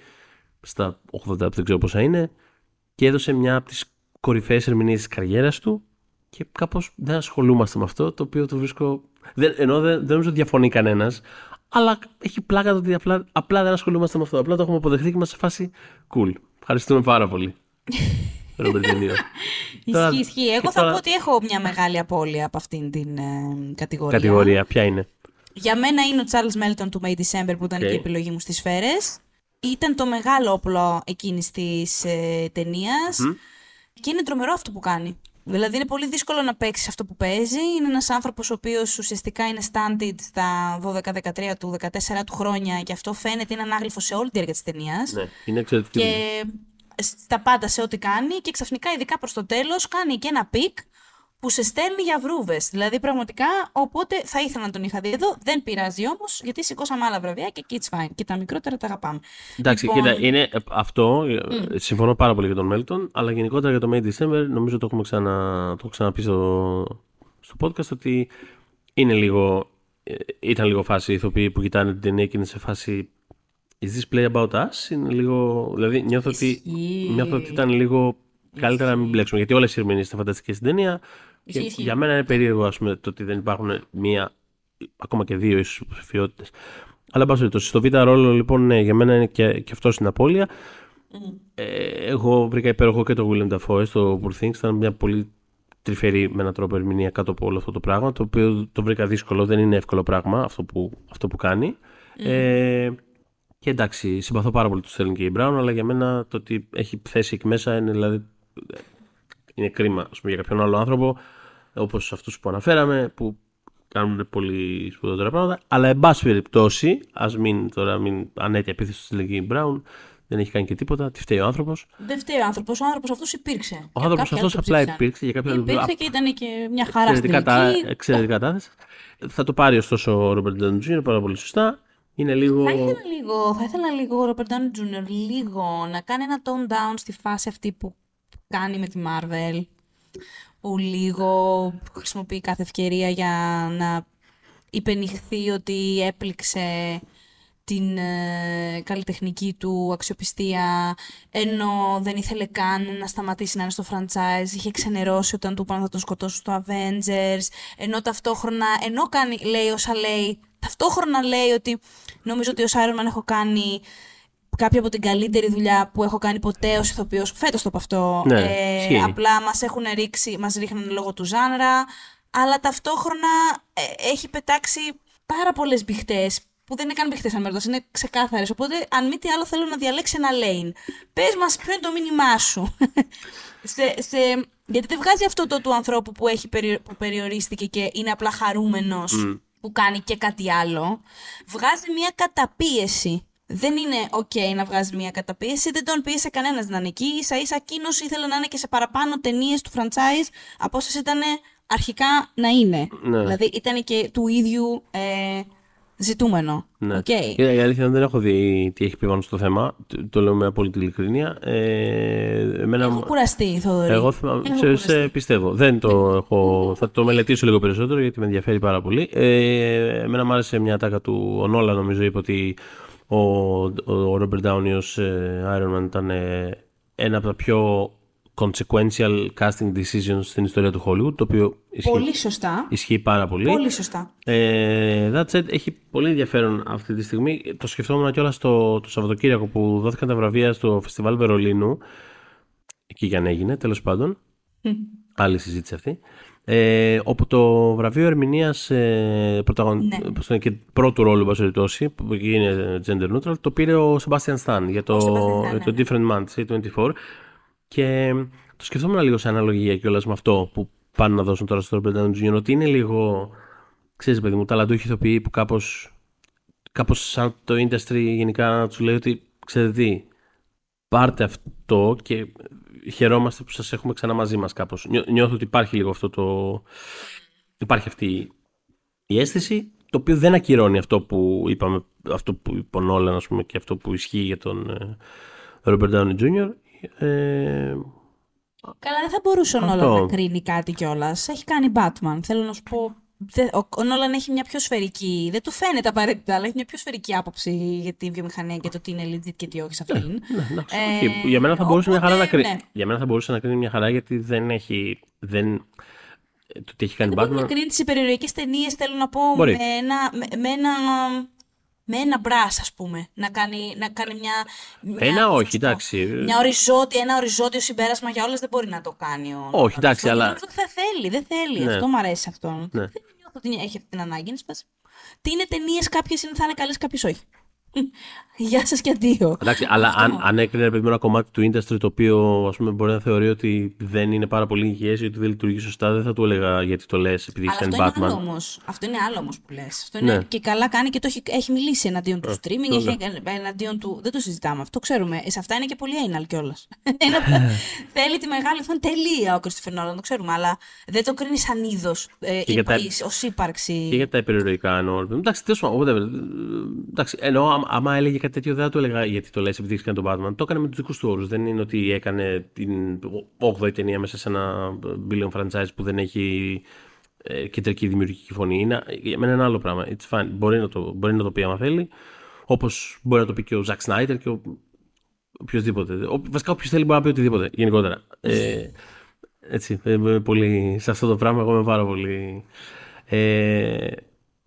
στα 80, δεν ξέρω πόσα είναι, και έδωσε μια από τις κορυφαίες ερμηνείες της καριέρας του και κάπως δεν ασχολούμαστε με αυτό, το οποίο το βρίσκω Δεν, ενώ δεν, δεν νομίζω ότι διαφωνεί κανένας. Αλλά έχει πλάκα το ότι απλά, απλά δεν ασχολούμαστε με αυτό. Απλά το έχουμε αποδεχτεί και είμαστε σε φάση cool. Ευχαριστούμε πάρα πολύ. Ρόμπερτ Ισχύει, ισχύει. Εγώ θα πω ότι έχω μια μεγάλη απώλεια από αυτήν την ε, κατηγορία. Κατηγορία, ποια είναι; Για μένα είναι ο Charles Melton του May December που ήταν Okay. και η επιλογή μου στις σφαίρες. Ήταν το μεγάλο όπλο εκείνης της ε, ταινίας. Και είναι τρομερό αυτό που κάνει. Δηλαδή είναι πολύ δύσκολο να παίξεις αυτό που παίζει. Είναι ένας άνθρωπος ο οποίος ουσιαστικά είναι stunted στα 12-13 του, 14 του χρόνια και αυτό φαίνεται είναι ανάγλυφο σε όλη τη διάρκεια της ταινίας. Ναι, είναι εξαιρετική. Και στα πάντα σε ό,τι κάνει και ξαφνικά ειδικά προς το τέλος κάνει και ένα peak που σε στέλνει για βρούβες. Δηλαδή πραγματικά, οπότε θα ήθελα να τον είχα δει εδώ. Δεν πειράζει όμως, γιατί σηκώσαμε άλλα βραβεία και εκεί it's fine. Και τα μικρότερα τα αγαπάμε. Εντάξει, Λοιπόν, κοίτα, είναι ε, αυτό. ε, Συμφωνώ πάρα πολύ για τον Μέλτον, αλλά γενικότερα για το May December νομίζω το έχουμε ξανα, το έχω ξαναπεί στο, στο podcast ότι είναι λίγο. ε, Ήταν λίγο φάση οι ηθοποιοί που κοιτάνε την ταινία και είναι σε φάση. Is this play about us? Είναι λίγο. Δηλαδή νιώθω ότι, Ισχύει. νιώθω ότι ήταν λίγο καλύτερα να μην μπλέξουμε. Γιατί όλες οι ερμηνείες ήταν φανταστικές στην ταινία. Και Ισχύει, ισχύει. για μένα είναι περίεργο ας πούμε, το ότι δεν υπάρχουν μία, ακόμα και δύο ίσως υποψηφιότητες. Αλλά εν πάση περιπτώσει, στο β' ρόλο λοιπόν, ναι, για μένα είναι και, και αυτός στην απώλεια. Ε, εγώ βρήκα υπέροχο και το William Dafoe στο Poor Things. Ήταν μια πολύ τρυφερή με έναν τρόπο ερμηνεία κάτω από όλο αυτό το πράγμα. Το οποίο το βρήκα δύσκολο. Δεν είναι εύκολο πράγμα αυτό που, αυτό που κάνει. Ε, και εντάξει, συμπαθώ πάρα πολύ του Στέλν και η Μπράουν, αλλά για μένα το ότι έχει θέση εκεί μέσα είναι δηλαδή. Ε, Είναι κρίμα ας πούμε, για κάποιον άλλο άνθρωπο, όπως αυτούς που αναφέραμε, που κάνουν πολύ σπουδότερα πράγματα. Αλλά εν πάση περιπτώσει, ας μην τώρα μην ανέτεια επίθεση στη Στέλν και η Μπράουν, δεν έχει κάνει και τίποτα. Τι φταίει ο άνθρωπος. Δεν φταίει ο άνθρωπος, ο άνθρωπος αυτός υπήρξε. Ο άνθρωπος αυτός απλά υπήρξε για κάποιο λόγο. Υπήρξε και ήταν και μια χαρά στην Εξαιρετικά, τα, τελική. εξαιρετικά κατάθεση. Θα το πάρει ωστόσο ο Ρόμπερτ Ντάουν Jr. πάρα πολύ σωστά. Είναι λίγο. Θα ήθελα λίγο, θα ήθελα λίγο ο Robert Downey Jr. λίγο να κάνει ένα tone down στη φάση αυτή που κάνει με τη Marvel. Που λίγο χρησιμοποιεί κάθε ευκαιρία για να υπενηχθεί ότι έπληξε την ε, καλλιτεχνική του αξιοπιστία ενώ δεν ήθελε καν να σταματήσει να είναι στο franchise είχε ξενερώσει όταν του είπαν θα τον σκοτώσουν στο Avengers ενώ ταυτόχρονα, ενώ κάνει, λέει όσα λέει ταυτόχρονα λέει ότι νομίζω ότι ως Iron Man έχω κάνει κάποια από την καλύτερη δουλειά που έχω κάνει ποτέ ως ηθοποιός φέτος το από αυτό Ναι, ε, ισχύει. απλά μας έχουν ρίξει, μας ρίχνουν λόγω του ζάνρα αλλά ταυτόχρονα ε, έχει πετάξει πάρα πολλές μπιχτές που δεν είναι καν μπιχτές αν με ρωτάς, είναι ξεκάθαρες. Οπότε, αν μη τι άλλο, θέλω να διαλέξει ένα lane. Πες μας ποιο είναι το μήνυμά σου. σε, σε, γιατί δεν βγάζει αυτό το του ανθρώπου που, έχει, περι- που περιορίστηκε και είναι απλά χαρούμενος που κάνει και κάτι άλλο. Βγάζει μια καταπίεση. Δεν είναι ok να βγάζεις μια καταπίεση, δεν τον πίεσε κανένας να είναι εκεί. σα ίσα εκείνος ήθελε να είναι και σε παραπάνω ταινίες του franchise από όσες ήταν αρχικά να είναι. Ναι. Δηλαδή ήταν και του ίδιου ε, ζητούμενο. Ναι. Οκ. Κοίτα, η αλήθεια είναι δεν έχω δει τι έχει πει πάνω στο θέμα. Το, το λέω με απόλυτη ειλικρίνεια. Ε, εμένα, Έχω κουραστεί, Θοδωρή. εγώ θυμάμαι- Έχω σε, κουραστεί. σε πιστεύω. Δεν το έχω, θα το μελετήσω λίγο περισσότερο γιατί με ενδιαφέρει πάρα πολύ. Ε, εμένα μου άρεσε μια ατάκα του. Ο Νόλαν νομίζω είπε ότι ο, ο Robert Downey ως ε, Iron Man ήταν ε, ένα από τα πιο consequential casting decisions στην ιστορία του Hollywood, το οποίο ισχύει, Πολύ σωστά. ισχύει πάρα πολύ. Πολύ σωστά. Ε, that said, έχει πολύ ενδιαφέρον αυτή τη στιγμή. Το σκεφτόμουν κιόλας το, το Σαββατοκύριακο που δόθηκαν τα βραβεία στο Φεστιβάλ Βερολίνου. Εκεί για να έγινε, τέλος πάντων. Άλλη συζήτηση αυτή. Ε, όπου το βραβείο ερμηνείας ε, πρωταγων... Ναι. πώς το λένε, και πρώτου ρόλου, εν πάση περιπτώσει, που εκεί είναι gender neutral, το πήρε ο Sebastian Stan για το, Sebastian Stan, για το ναι. Different Months, A24. Και το σκεφτόμουν λίγο σε αναλογία κιόλας με αυτό που πάνε να δώσουν τώρα στο Robert Downey Jr. Ότι είναι λίγο, ξέρεις παιδί μου, ταλαντούχοι ηθοποιοί που κάπως, κάπως σαν το industry γενικά να τους λέει ότι ξέρετε τι, πάρτε αυτό και χαιρόμαστε που σας έχουμε ξανά μαζί μας κάπως. Νιώ- Νιώθω ότι υπάρχει λίγο αυτό το... Υπάρχει αυτή η αίσθηση, το οποίο δεν ακυρώνει αυτό που είπαμε, αυτό που είπε ο Νόλαν, ας πούμε, και αυτό που ισχύει για τον ε, Robert Downey Jr. Ε, Καλά, δεν θα μπορούσε ο Αυτό. Νόλαν να κρίνει κάτι κιόλας. Έχει κάνει Batman. Θέλω να σου πω. Δε- Ο, ο Νόλαν έχει μια πιο σφαιρική. Δεν του φαίνεται απαραίτητα, αλλά έχει μια πιο σφαιρική άποψη για τη βιομηχανία και το τι είναι legit και τι όχι σε αυτήν. Ναι, εντάξει, Ε, οκ. Για μένα θα μπορούσε μια χαρά οπότε, να κρίνει. ναι. Για μένα θα μπορούσε να κρίνει μια χαρά γιατί δεν έχει. Δεν... το τι έχει κάνει Δεν Batman. μπορεί να κρίνει τις υπερηρωικές ταινίες, θέλω να πω, Μπορεί. με ένα, με, με ένα, με ένα μπρας, ας πούμε. Να κάνει, να κάνει μια... μια Ένα πώς να όχι, σου πω, εντάξει. Μια οριζόντια, ένα οριζόντιο συμπέρασμα για όλες δεν μπορεί να το κάνει ο Όχι, Νόλαν. εντάξει, Αυτό αλλά- Αυτό δεν θέλει, δεν θέλει. Ναι. Αυτό μου αρέσει αυτό. Ναι. Δεν νιώθω ότι έχει αυτή την ανάγκη. Είναι σε φάση, Τι είναι ταινίες, κάποιες θα είναι καλές, κάποιες όχι. Γεια σας και αντίο. Εντάξει, αλλά Αυτό. αν, αν έκρινε παιδί, με ένα κομμάτι του industry το οποίο ας πούμε, μπορεί να θεωρεί ότι δεν είναι πάρα πολύ υγιές ή ότι δεν λειτουργεί σωστά, δεν θα του έλεγα γιατί το λες επειδή Αλλά έχει αυτό κάνει είναι άλλο Batman. όμως. Αυτό είναι άλλο όμως που λες. Αυτό είναι Ναι. και καλά κάνει και το έχει, έχει μιλήσει εναντίον του streaming, το έχει εναντίον του. Δεν το συζητάμε αυτό, ξέρουμε. Ε, Σε αυτά είναι και πολύ anal κιόλας. Θέλει τη μεγάλη οθόνη τελεία ο Christopher Nolan, το ξέρουμε. Αλλά δεν το κρίνει σαν είδος ε, για τα- ως ύπαρξη. Και για τα υπερηρωικά εννοώ. Εντάξει, τέλος πάντων, whatever. Εντάξει, εννοώ, άμα, άμα έλεγε κάτι τέτοιο, δεν θα του έλεγα γιατί το λες επειδή έχεις κάνει τον Batman. Το έκανε με τους δικούς του όρους. Δεν είναι ότι έκανε την 8η ταινία μέσα σε ένα billion franchise που δεν έχει ε, κεντρική δημιουργική φωνή. Είναι, για μένα είναι ένα άλλο πράγμα. It's fine. Μπορεί να το, μπορεί να το πει άμα θέλει. Όπως μπορεί να το πει και ο Zack Snyder και ο οποιοδήποτε. Ο, βασικά, όποιος θέλει μπορεί να πει οτιδήποτε γενικότερα. Ε, έτσι, ε, είμαι πολύ, σε αυτό το πράγμα εγώ είμαι πάρα πολύ. Ε,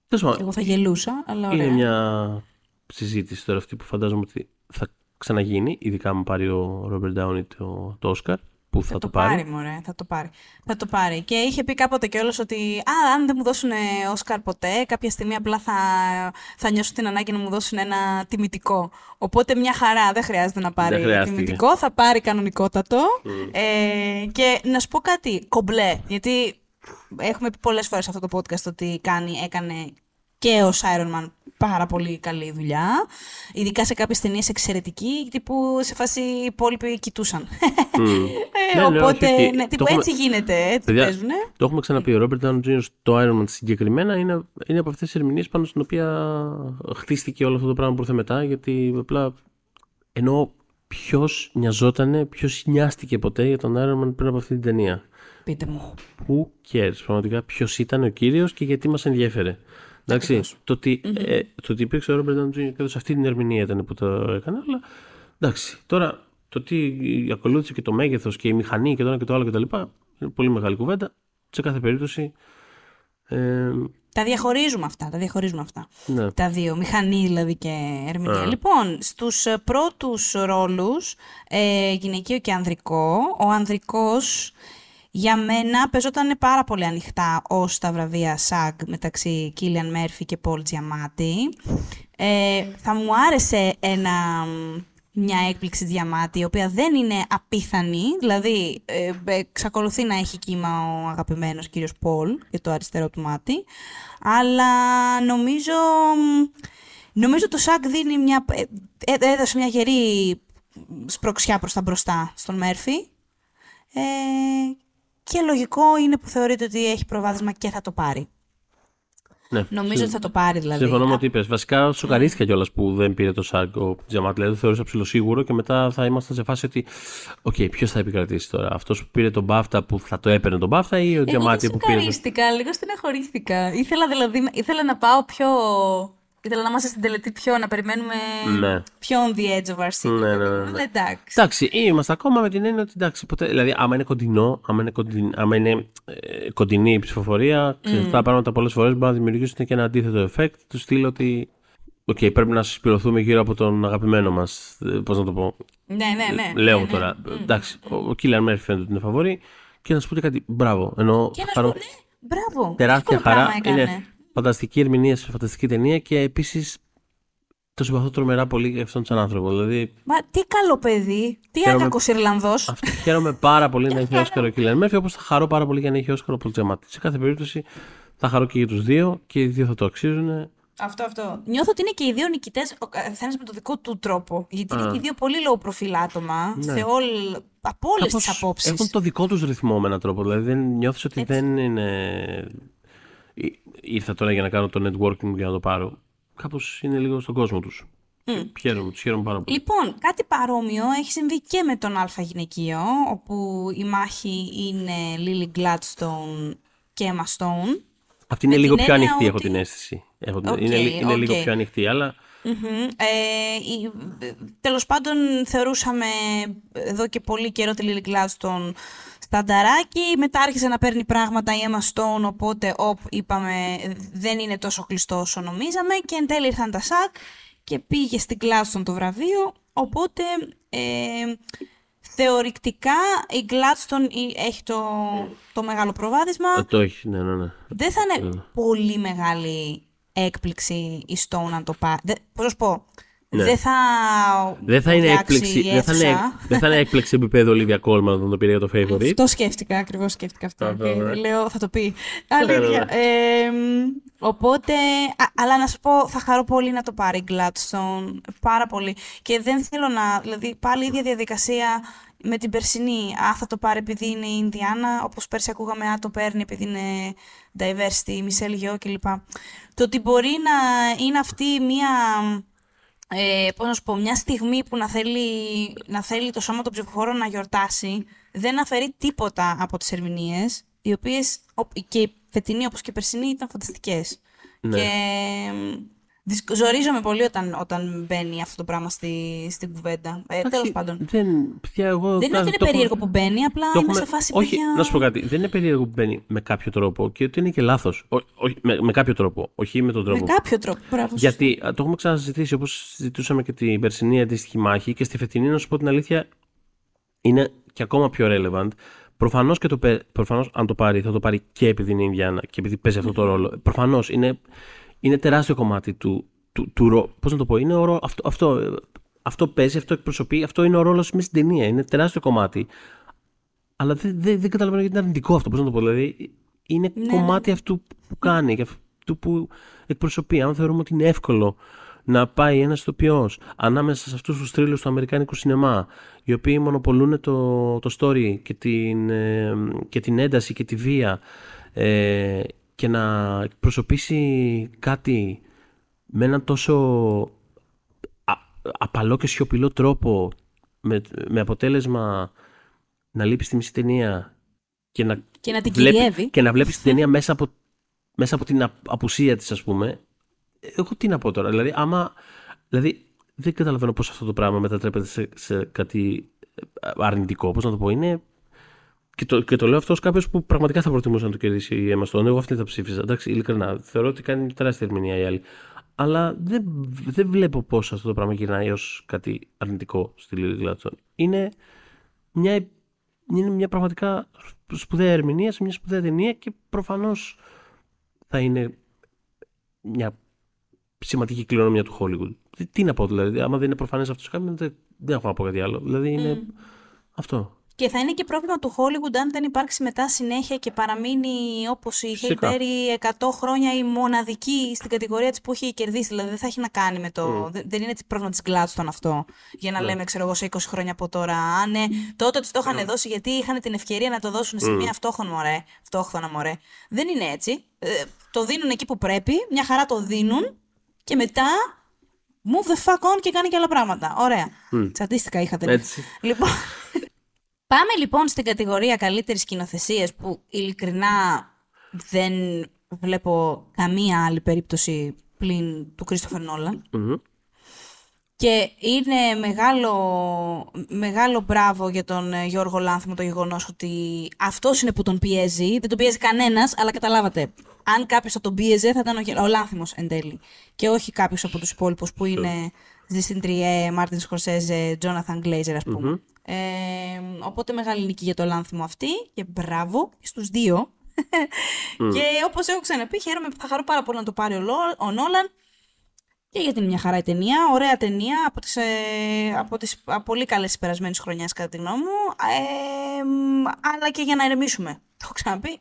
τέλος πάντων, Εγώ θα γελούσα, αλλά ωραία. είναι μια συζήτηση τώρα αυτή που φαντάζομαι ότι θα ξαναγίνει, ειδικά αν πάρει ο Robert Downey το, το Oscar, που θα, Θα το πάρει. μωρέ, θα το πάρει. Θα το πάρει. Και είχε πει κάποτε κιόλας ότι α, αν δεν μου δώσουν Όσκαρ ποτέ, κάποια στιγμή απλά θα, θα νιώσω την ανάγκη να μου δώσουν ένα τιμητικό. Οπότε μια χαρά, δεν χρειάζεται να πάρει Δεν χρειάστηκε. τιμητικό, θα πάρει κανονικότατο. Ε, και να σου πω κάτι, κομπλέ, γιατί έχουμε πει πολλές φορές σε αυτό το podcast ότι κάνει, έκανε και ο Iron Man πάρα πολύ καλή δουλειά. Ειδικά σε κάποιες ταινίες εξαιρετική, τύπου σε φάση οι υπόλοιποι κοιτούσαν. Ε, Ναι, ναι, οπότε, όχι, όχι. ναι, Το τύπου έχουμε- έτσι γίνεται, έτσι Παιδιά, παίζουνε. Το έχουμε ξαναπεί. Ο Robert Downey Jr. στο Iron Man συγκεκριμένα είναι, είναι από αυτές τις ερμηνείες πάνω στην οποία χτίστηκε όλο αυτό το πράγμα που ήρθε μετά. Γιατί απλά ενώ ποιος νοιαζότανε, ποιος νοιάστηκε ποτέ για τον Iron Man πριν από αυτή την ταινία. Πείτε μου. Who cares, πραγματικά ποιος ήταν ο κύριος και γιατί μας ενδιέφερε. Εντάξει, το ότι, ε, το ότι υπήρξε ο Robert Downey Jr. και έδωσε αυτή την ερμηνεία ήταν που το έκανε, αλλά εντάξει. Τώρα το τι ακολούθησε και το μέγεθος και η μηχανή και το ένα και το άλλο κτλ. Είναι πολύ μεγάλη κουβέντα. Σε κάθε περίπτωση. Ε, Τα διαχωρίζουμε αυτά, τα διαχωρίζουμε αυτά. ναι. Τα δύο, μηχανή δηλαδή και ερμηνεία. Λοιπόν, στους ε, πρώτους ρόλους, ε, γυναικείο και ανδρικό, ο ανδρικός για μένα παίζονταν πάρα πολύ ανοιχτά ως τα βραβεία SAG μεταξύ Κίλιαν Μέρφυ και Πολ Τζιαμάτη. Ε, θα μου άρεσε ένα, μια έκπληξη Διαμάτη, η οποία δεν είναι απίθανη, δηλαδή ε, εξακολουθεί να έχει κύμα ο αγαπημένος κύριος Πολ για το αριστερό του μάτι, αλλά νομίζω, νομίζω το SAG δίνει μια, ε, ε, έδωσε μια γερή σπρωξιά προς τα μπροστά στον Μέρφυ. Ε, και λογικό είναι που θεωρείται ότι έχει προβάδισμα και θα το πάρει. ναι. Νομίζω ότι θα το πάρει δηλαδή. Συμφωνώ με ό,τι είπες. Βασικά, σοκαρίστηκα κιόλας που δεν πήρε το SAG ο Τζαμάτι. Δηλαδή, το θεωρούσα ψιλοσίγουρο και μετά θα ήμασταν σε φάση ότι. Οκ, ποιος θα επικρατήσει τώρα. Αυτός που πήρε τον BAFTA που θα το έπαιρνε τον BAFTA ή ο Εγώ Τζαμάτι δεν που πήρε. το- σοκαρίστηκα, λίγο στεναχωρήθηκα. Ήθελα δηλαδή, ήθελα να πάω πιο... Ήθελα να είμαστε στην τελετή πιο, να περιμένουμε Ναι. πιο on the edge of our seat. Ναι, ναι, ναι. Αλλά εντάξει. Εντάξει, είμαστε ακόμα με την έννοια ότι εντάξει, ποτέ, δηλαδή, άμα είναι κοντινό, άμα είναι, κοντιν, άμα είναι ε, κοντινή η ψηφοφορία, mm. αυτά τα πράγματα πολλές φορές μπορούν να δημιουργήσουν και ένα αντίθετο effect του στυλ ότι. Οκ, πρέπει να συσπειρωθούμε γύρω από τον αγαπημένο μας. Πώς να το πω. Ναι, ναι, ναι. Λέω ναι, ναι. τώρα. Εντάξει, ο, ο Κίλιαν Μέρφυ φαίνεται ότι είναι φαβορί. Και να σου πω και κάτι. Μπράβο. Ενώ Και να σου χαρώ- πω, ναι, μπράβο. τεράστια Εύκολο πράγμα χαρά. έκανε. Είναι φανταστική ερμηνεία σε φανταστική ταινία και επίσης το συμπαθώ τρομερά πολύ για αυτόν τον άνθρωπο. Δηλαδή, Μα τι καλό παιδί, τι Χαίρομαι- άκακος Ιρλανδός. αυτό χαίρομαι πάρα πολύ να έχει Όσκαρο ο Κίλιαν Μέρφυ, όπως θα χαρώ πάρα πολύ για να έχει Όσκαρο ο Πολ Τζαμάτη. Σε κάθε περίπτωση θα χαρώ και για τους δύο και οι δύο θα το αξίζουν. Αυτό, αυτό. Νιώθω ότι είναι και οι δύο νικητές, ο καθένα με το δικό του τρόπο. Γιατί είναι Α. και οι δύο πολύ low profile άτομα Ναι. σε όλ, από όλες Κάπως τις απόψεις. Έχουν το δικό τους ρυθμό με έναν τρόπο. Δηλαδή δεν νιώθεις ότι δεν είναι. Ή- Ήρθα τώρα για να κάνω το networking για να το πάρω. Κάπως είναι λίγο στον κόσμο τους. Χαίρομαι, τους χαίρομαι πάρα πολύ. Λοιπόν, κάτι παρόμοιο έχει συμβεί και με τον Α γυναικείο, όπου η μάχη είναι Lily Gladstone και Emma Stone. Αυτή είναι με λίγο την πιο έννοια ανοιχτή, έχω ότι- την αίσθηση. Έχω την- Οκ, είναι, είναι λίγο οκ. πιο ανοιχτή, αλλά Ε, η- τέλος πάντων θεωρούσαμε εδώ και πολύ καιρό τη Lily Gladstone στανταράκι, μετά άρχισε να παίρνει πράγματα η Emma Stone, οπότε οπ, είπαμε δεν είναι τόσο κλειστό όσο νομίζαμε και εν τέλει ήρθαν τα ΣΑΚ και πήγε στην Gladstone το βραβείο, οπότε ε, θεωρητικά η Gladstone η- έχει το, το μεγάλο προβάδισμα. Ε, το έχει, ναι, ναι, ναι. Δεν θα είναι πολύ μεγάλη έκπληξη η Stone αν το πάρει. Δε- Πώς να σου πω. Ναι. Δεν θα. Δεν θα είναι βουλιάξει έκπληξη, η δεν θα είναι, αίθουσα. δεν θα είναι έκπληξη επίπεδο Olivia Colman όταν το πήρε για το favorite. Αυτό σκέφτηκα, ακριβώς σκέφτηκα αυτό. Αυτό, Και ναι. Λέω, θα το πει. Ναι, Αλήθεια. ναι. Ε, μ, οπότε, α, αλλά να σου πω, θα χαρώ πολύ να το πάρει η Gladstone. Πάρα πολύ. Και δεν θέλω να. Δηλαδή, πάλι η ίδια διαδικασία με την περσινή. Α, θα το πάρει επειδή είναι η Ινδιάνα. Όπως πέρσι ακούγαμε, Α, το παίρνει επειδή είναι diversity, Μισελ Γιο κλπ. Το ότι μπορεί να είναι αυτή μία ε, πώς να σου πω, μια στιγμή που να θέλει, να θέλει το σώμα των ψηφοφόρων να γιορτάσει, δεν αφαιρεί τίποτα από τις ερμηνείες, οι οποίες ο- και η φετινή όπως και η περσινή ήταν φανταστικές. Ναι. Και μ, δυσκ- ζορίζομαι πολύ όταν, όταν μπαίνει αυτό το πράγμα στη, στην κουβέντα. Ε, τέλος Εντάξει, πάντων. Δεν, παιδιά, εγώ, Δεν είναι ότι είναι το έχω- περίεργο που μπαίνει, απλά το είμαι έχουμε- σε φάση Όχι, παιδιά... να σου πω κάτι. Δεν είναι περίεργο που μπαίνει με κάποιο τρόπο και ότι είναι και λάθος. Με, με κάποιο τρόπο. Όχι με τον Με τρόπο. κάποιο τρόπο. Μπράβο, Γιατί α, το έχουμε ξανασυζητήσει όπως συζητούσαμε και την περσινή αντίστοιχη μάχη και στη φετινή, να σου πω την αλήθεια, είναι και ακόμα πιο relevant. Προφανώς και το, πε- προφανώς, αν το πάρει, θα το πάρει και επειδή είναι Ινδιάνα και επειδή παίζει αυτό το ρόλο. Προφανώς είναι, είναι τεράστιο κομμάτι του, του, του ρο- Πώς να το πω, είναι ο ρο- αυτό, αυτό, ε, αυτό παίζει, αυτό εκπροσωπεί, αυτό είναι ο ρόλος μέσα στην ταινία. Είναι τεράστιο κομμάτι. Αλλά δεν, δεν, δεν καταλαβαίνω γιατί είναι αρνητικό αυτό. Πώς να το πω, δηλαδή είναι Ναι, κομμάτι αυτού που κάνει και αυτού που εκπροσωπεί. Αν θεωρούμε ότι είναι εύκολο να πάει ένας ηθοποιός ανάμεσα σε αυτούς τους θρύλους του Αμερικάνικου σινεμά, οι οποίοι μονοπολούν το, το story και την, ε, και την ένταση και τη βία, ε, και να εκπροσωπήσει κάτι με έναν τόσο α, απαλό και σιωπηλό τρόπο, με, με αποτέλεσμα να λείπει στη μισή ταινία και να, Και να την βλέπει- κυριεύει. και να βλέπεις την ταινία μέσα από, μέσα από την α- απουσία της ας πούμε εγώ τι να πω τώρα δηλαδή άμα δηλαδή δεν καταλαβαίνω πώς αυτό το πράγμα μετατρέπεται σε, σε κάτι ε, αρνητικό πώς να το πω είναι και το, και το λέω αυτό ως κάποιος που πραγματικά θα προτιμούσε να το κερδίσει η Emma Stone. Εγώ αυτή θα ψήφιζα. Εντάξει, ειλικρινά. Θεωρώ ότι κάνει τεράστια ερμηνεία η άλλη. Αλλά δεν, δεν βλέπω πώς αυτό το πράγμα γυρνάει ως κάτι αρνητικό στη Lily Gladstone. Είναι μια, είναι μια πραγματικά σπουδαία ερμηνεία σε μια σπουδαία ταινία και προφανώς θα είναι μια σημαντική κληρονομιά του Hollywood. Τι, τι να πω δηλαδή, άμα δεν είναι προφανές αυτός σε κάποιον, δεν, δεν έχω να πω κάτι άλλο. Δηλαδή είναι αυτό. Και θα είναι και πρόβλημα του Hollywood αν δεν υπάρξει μετά συνέχεια και παραμείνει όπως η Halle Φυσικά. Berry 100 χρόνια η μοναδική στην κατηγορία της που έχει κερδίσει. Δηλαδή δεν θα έχει να κάνει με το... δεν- Δεν είναι πρόβλημα της Gladstone αυτό. Για να λέμε, ξέρω εγώ, σε 20 χρόνια από τώρα. Α, ναι, τότε τους το είχαν δώσει γιατί είχαν την ευκαιρία να το δώσουν σε μια αυτόχρονα μωρέ. Αυτόχρονα μωρέ. Δεν είναι έτσι. Ε, το δίνουν εκεί που πρέπει, μια χαρά το δίνουν και μετά move the fuck on και κάνει και άλλα πράγματα. Ωραία. Τσαντίστηκα είχατε. Έτσι. Λοιπόν, πάμε λοιπόν στην κατηγορία καλύτερης σκηνοθεσίας που ειλικρινά δεν βλέπω καμία άλλη περίπτωση πλην του Κρίστοφερ Νόλαν. Μμμ. Και είναι μεγάλο, μεγάλο μπράβο για τον ε, Γιώργο Λάνθιμο το γεγονός ότι αυτός είναι που τον πιέζει. Δεν τον πιέζει κανένας, αλλά καταλάβατε. Αν κάποιος θα τον πίεζε θα ήταν ο, Γε- ο Λάνθιμος εν τέλει. Και όχι κάποιος από τους υπόλοιπους που είναι Ζήσιν Τριέ, Μάρτιν Σκορσέζε, Τζόναθαν Γκλέιζερ ας πούμε. Ε, οπότε μεγάλη νίκη για το Λάνθιμο αυτή και μπράβο και στους δύο. και όπως έχω ξαναπεί, χαίρομαι, θα χαρώ πάρα πολύ να το πάρει ο, Λο- ο Νόλαν. Και γιατί είναι μια χαρά η ταινία, ωραία ταινία, από τις, ε, από τις α, πολύ καλές της περασμένης χρονιάς κατά τη γνώμη μου, ε, μ, αλλά και για να ερεμήσουμε, το έχω ξαναπεί.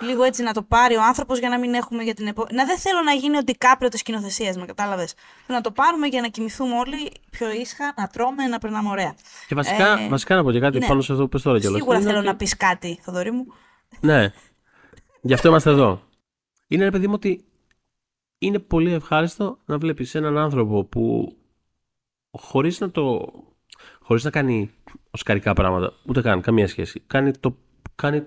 Λίγο έτσι να το πάρει ο άνθρωπος για να μην έχουμε για την επόμενη... Να δεν θέλω να γίνει ότι κάπριο της σκηνοθεσίας, με κατάλαβες. Θέλω να το πάρουμε για να κοιμηθούμε όλοι πιο ήσυχα, να τρώμε, να περνάμε ωραία. Και βασικά, Ε, βασικά να πω και κάτι ναι. πάνω σε αυτό που πες τώρα κιόλας. Σίγουρα Είναι θέλω ότι- να πεις κάτι, Θοδωρή μου. Ναι. Γι' αυτό είμαστε εδώ. Είναι ρε παιδί μου ότι είναι πολύ ευχάριστο να βλέπεις έναν άνθρωπο που χωρίς να το... χωρίς να κάνει οσκαρικά πράγματα, ούτε καν, καμία σχέση, κάνει, το, κάνει,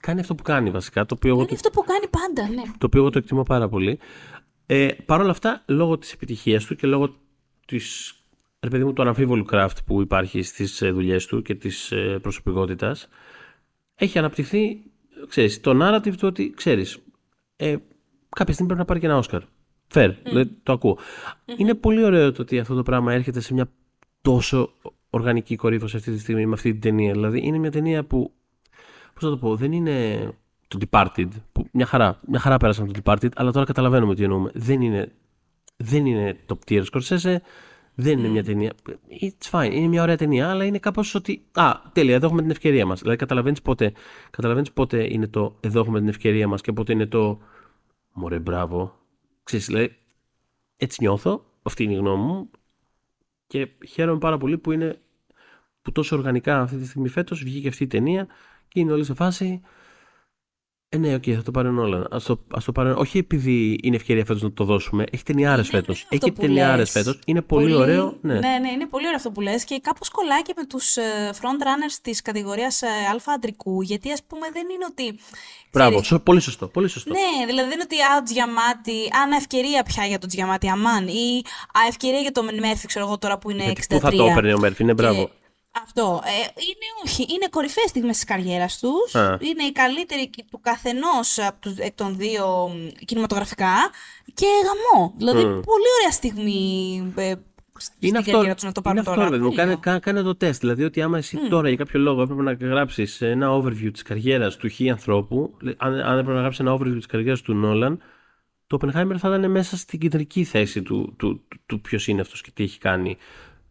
κάνει αυτό που κάνει βασικά, το οποίο, εγώ Είναι το, αυτό που κάνει πάντα, ναι. το οποίο εγώ το εκτιμώ πάρα πολύ, Ε, Παρ' όλα αυτά, λόγω της επιτυχίας του και λόγω της, ρε παιδί μου, του αναμφίβολου craft που υπάρχει στις ε, δουλειές του και της ε, προσωπικότητας, έχει αναπτυχθεί, ξέρεις, το narrative του ότι, ξέρεις, ε, κάποια στιγμή πρέπει να πάρει και ένα Όσκαρ. Fair, δηλαδή, το ακούω. Είναι πολύ ωραίο το ότι αυτό το πράγμα έρχεται σε μια τόσο οργανική κορύφωση αυτή τη στιγμή με αυτή την ταινία. Δηλαδή είναι μια ταινία που, πώς θα το πω, δεν είναι το Departed, που μια χαρά, μια χαρά πέρασαν το Departed, αλλά τώρα καταλαβαίνουμε τι εννοούμε. Δεν είναι, δεν είναι top tier Scorsese, δεν είναι μια ταινία. It's fine, είναι μια ωραία ταινία, αλλά είναι κάπως ότι. Α, τέλεια, εδώ έχουμε την ευκαιρία μας. Δηλαδή, καταλαβαίνεις πότε, καταλαβαίνεις πότε είναι το εδώ έχουμε την ευκαιρία μας και πότε είναι το. Μωρέ, μπράβο. Ξέρεις, δηλαδή, έτσι νιώθω. Αυτή είναι η γνώμη μου. Και χαίρομαι πάρα πολύ που είναι. που τόσο οργανικά αυτή τη στιγμή φέτος βγήκε αυτή η ταινία και είναι όλοι σε φάση. Ε, ναι, οκ, θα το πάρουν όλα. Ας το, ας το πάρουν, όχι επειδή είναι ευκαιρία φέτος να το δώσουμε. Έχει ταινιάρες φέτος. Έχει ταινιάρες φέτος. Είναι πολύ, ωραίο. Ναι. ναι, ναι, είναι πολύ ωραίο αυτό που λες και κάπως κολλάει και με τους front runners της κατηγορίας Α αντρικού. Γιατί ας πούμε δεν είναι ότι. Μπράβο, σω, πολύ σωστό, πολύ σωστό. Ναι, δηλαδή δεν είναι ότι α, Τζιαμάτι, αν ευκαιρία πια για τον Τζιαμάτι Αμάν ή α, ευκαιρία για τον Μέρφυ, ξέρω εγώ τώρα που είναι Γιατί 63. Πού θα το έπαιρνε ο Μέρφυ, είναι μπράβο. Αυτό. Ε, είναι όχι. Είναι κορυφαίες στιγμές της καριέρας τους. Είναι η καλύτερη του καθενός εκ των δύο κινηματογραφικά. Και γαμό. Δηλαδή, πολύ ωραία στιγμή. Ε, είναι αυτό, να το είναι τώρα. αυτό, Κάνε, κάνε, το τεστ. Δηλαδή, ότι άμα εσύ τώρα για κάποιο λόγο έπρεπε να γράψεις ένα overview της καριέρας του χι ανθρώπου, αν, αν έπρεπε να γράψεις ένα overview της καριέρας του Νόλαν, το Oppenheimer θα ήταν μέσα στην κεντρική θέση του, του, του, του ποιος είναι αυτός και τι έχει κάνει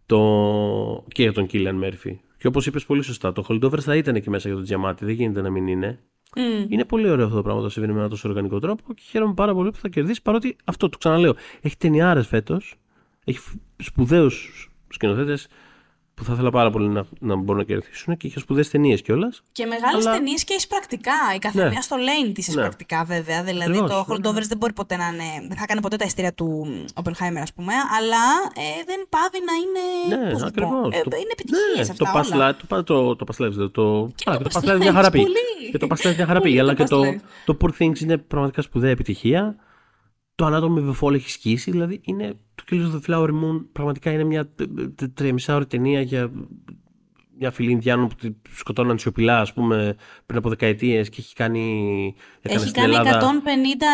το... και για τον Κίλιαν Μέρφυ. Και όπως είπες πολύ σωστά, το Holdovers θα ήταν εκεί μέσα για τον Τζιαμάτι, δεν γίνεται να μην είναι. Mm. Είναι πολύ ωραίο αυτό το πράγμα το συμβαίνει με ένα τόσο οργανικό τρόπο και χαίρομαι πάρα πολύ που θα κερδίσει παρότι αυτό το ξαναλέω. Έχει ταινιάρες φέτος, έχει σπουδαίους σκηνοθέτες, που θα ήθελα πάρα πολύ να, να μπορούν να κερδίσουν και είχες σπουδαίε ταινίες κιόλας. Και μεγάλες αλλά... ταινίες και εισπρακτικά. Η καθεμία ναι. στο lane της εισπρακτικά, ναι. βέβαια. Δηλαδή Ακριβώς, το Holdovers ναι. δεν μπορεί ποτέ να είναι. Δεν θα κάνει ποτέ τα ειστήρια του Oppenheimer, ας πούμε. Αλλά ε, δεν πάβει να είναι. Ναι, ακριβώς. Ε, είναι επιτυχίες ναι, αυτά. Το όλα. Το, το, το, το, το, και το, το μια χαρά πει. Και το Past μια χαρά πει. Αλλά και το, το Poor Things είναι πραγματικά σπουδαία επιτυχία. Το Anatomy of Fall έχει σκίσει. Δηλαδή είναι Killers of the Flower Moon πραγματικά είναι μια τρεμισάωρη ταινία για μια φιλή Ινδιάνων που σκοτώναν σιωπηλά, ας πούμε, πριν από δεκαετίες και έχει κάνει. Έχει κάνει 150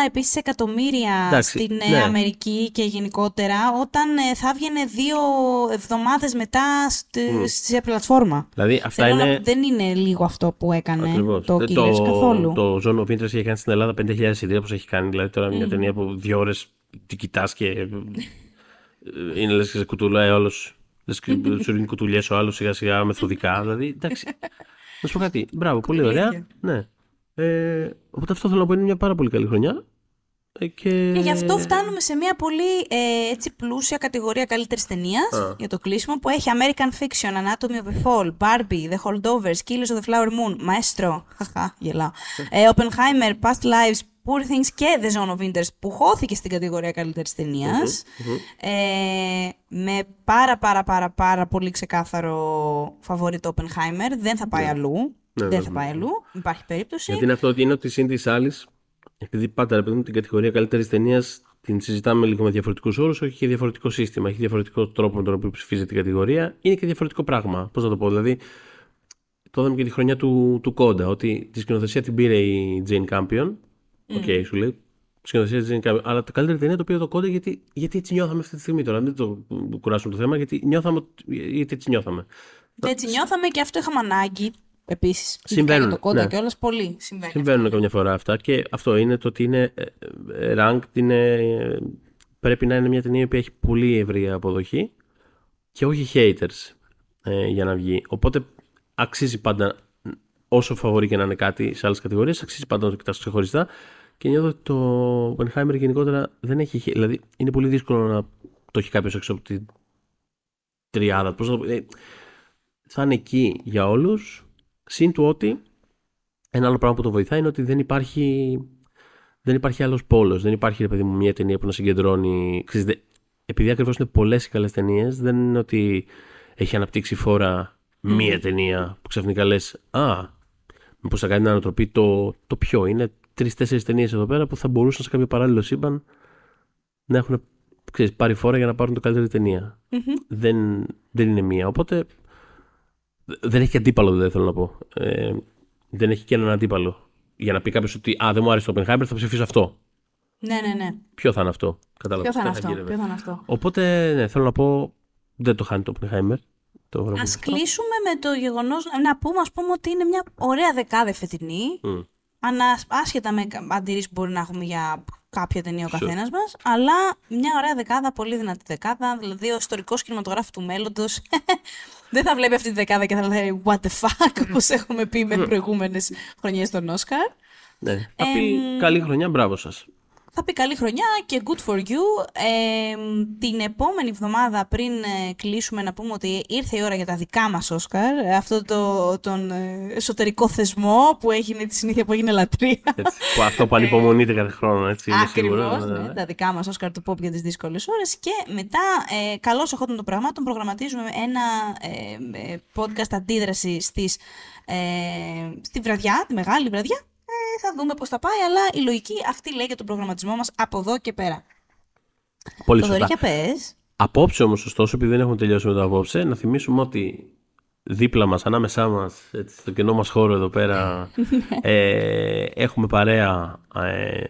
επίσης εκατομμύρια στην ε, ναι. Αμερική και γενικότερα, όταν ε, θα έβγαινε δύο εβδομάδες μετά στη, mm. σε πλατφόρμα. Δηλαδή, αυτά είναι... δεν είναι λίγο αυτό που έκανε Ακριβώς. το Killers καθόλου. Το Zone of Interest έχει κάνει στην Ελλάδα 5.000 ιδρύα που έχει κάνει. Δηλαδή, τώρα mm. μια ταινία που δύο ώρες την κοιτάς και είναι λες και σε κουτουλάει όλος. Λες και σου ρίχνει κουτουλιές ο άλλος σιγά σιγά μεθοδικά. Δηλαδή, εντάξει. Να σου πω κάτι. Μπράβο, πολύ ωραία. Ναι. Ε, οπότε αυτό θέλω να πω είναι μια πάρα πολύ καλή χρονιά. Ε, και... και γι' αυτό φτάνουμε σε μια πολύ ε, έτσι, πλούσια κατηγορία καλύτερης ταινίας για το κλείσιμο που έχει American Fiction, Anatomy of a Fall, Barbie, The Holdovers, Killers of the Flower Moon, Maestro, χαχά, γελάω, ε, Oppenheimer, Past Lives, Poor Things και The Zone of Interest που χώθηκε στην κατηγορία καλύτερης Ε, με πάρα πάρα πάρα πάρα πολύ ξεκάθαρο φαβορή Oppenheimer. Δεν θα πάει ναι. αλλού. Ναι, δεν θα πάει αλλού. Υπάρχει περίπτωση. Γιατί είναι αυτό ότι είναι ότι η Cindy άλλης, επειδή πάντα ρε την κατηγορία καλύτερης ταινίας την συζητάμε λίγο με διαφορετικούς όρους, όχι και διαφορετικό σύστημα. Έχει διαφορετικό τρόπο με τον οποίο ψηφίζει την κατηγορία. Είναι και διαφορετικό πράγμα. Πώς να το πω, δηλαδή. Το είδαμε και τη χρονιά του, του Κόντα, ότι τη σκηνοθεσία την πήρε η Jane Campion Οκ, okay, σου λέει. Σκηνοθεσία της είναι Αλλά το καλύτερο ταινία το οποίο το κόντε γιατί, γιατί έτσι νιώθαμε αυτή τη στιγμή τώρα. Δεν το κουράσουμε το θέμα, γιατί, νιώθαμε, γιατί έτσι νιώθαμε. Και έτσι νιώθαμε και αυτό είχαμε ανάγκη. Επίσης. Συμβαίνουν. Το κόντα ναι. και όλα πολύ συμβαίνουν. Συμβαίνουν καμιά φορά αυτά. Και αυτό είναι το ότι είναι ε, ε, ranked, είναι, πρέπει να είναι μια ταινία που έχει πολύ ευρία αποδοχή και όχι haters ε, για να βγει. Οπότε αξίζει πάντα όσο φαβορεί και να είναι κάτι σε άλλες κατηγορίες, αξίζει πάντα να το κοιτάξει ξεχωριστά. Και νιώθω ότι το Oppenheimer γενικότερα δεν έχει. Δηλαδή είναι πολύ δύσκολο να το έχει κάποιος έξω από την τριάδα. Πώς να, ε, θα είναι εκεί για όλους. Συν του ότι ένα άλλο πράγμα που το βοηθάει είναι ότι δεν υπάρχει, δεν υπάρχει άλλος πόλος. Δεν υπάρχει, ρε παιδί μου, μια ταινία που να συγκεντρώνει. επειδή ακριβώς είναι πολλές οι καλές ταινίες, δεν είναι ότι έχει αναπτύξει φόρα μία ταινία που ξαφνικά λες Α, Μήπως θα κάνει μια ανατροπή το, το ποιο. Είναι τρει-τέσσερι ταινίες εδώ πέρα που θα μπορούσαν σε κάποιο παράλληλο σύμπαν να έχουν ξέρεις, πάρει φόρα για να πάρουν το καλύτερη ταινία. Δεν, δεν είναι μία. Οπότε δεν έχει και αντίπαλο, δεν θέλω να πω. Ε, δεν έχει και έναν αντίπαλο. Για να πει κάποιος ότι Α, δεν μου άρεσε το Oppenheimer, θα ψηφίσω αυτό. Ναι, ναι, ναι. Ποιο θα είναι αυτό; Κατάλαβα. Ποιο θα είναι αυτό; Ποιο θα είναι αυτό; Οπότε, ναι, θέλω να πω. Δεν το χάνει το Oppenheimer. Το Α κλείσουμε με το γεγονός να πούμε, ας πούμε, ότι είναι μια ωραία δεκάδα φετινή. Mm. Ανα, άσχετα με αντιρρήσεις που μπορεί να έχουμε για κάποια ταινία ο καθένας μας, αλλά μια ωραία δεκάδα, πολύ δυνατή δεκάδα. Δηλαδή, ο ιστορικός κινηματογράφος του μέλλοντος δεν θα βλέπει αυτή τη δεκάδα και θα λέει What the fuck, όπως έχουμε πει με προηγούμενες χρονιές των Όσκαρ. Ναι. Θα πει καλή χρονιά, μπράβο σας θα πει καλή χρονιά και good for you. Ε, την επόμενη εβδομάδα πριν ε, κλείσουμε να πούμε ότι ήρθε η ώρα για τα δικά μας Όσκαρ, αυτό το, τον ε, εσωτερικό θεσμό που έγινε τη συνήθεια που έγινε λατρεία. Έτσι, που αυτό που ανυπομονείται κάθε χρόνο, έτσι. Ακριβώς, ναι, ναι, τα δικά μας Όσκαρ του Pop για τις δύσκολες ώρες και μετά, ε, καλώς εχόταν των πραγμάτων, προγραμματίζουμε ένα ε, podcast αντίδραση στις, ε, στη βραδιά, τη μεγάλη βραδιά, ε, θα δούμε πώς θα πάει, αλλά η λογική αυτή λέει για τον προγραμματισμό μας από εδώ και πέρα. Πολύ το σωστά. πες. Απόψε όμως, ωστόσο, επειδή δεν έχουμε τελειώσει με το απόψε, να θυμίσουμε ότι δίπλα μας, ανάμεσά μας, έτσι, στο κενό μας χώρο εδώ πέρα, ε, έχουμε παρέα, ε,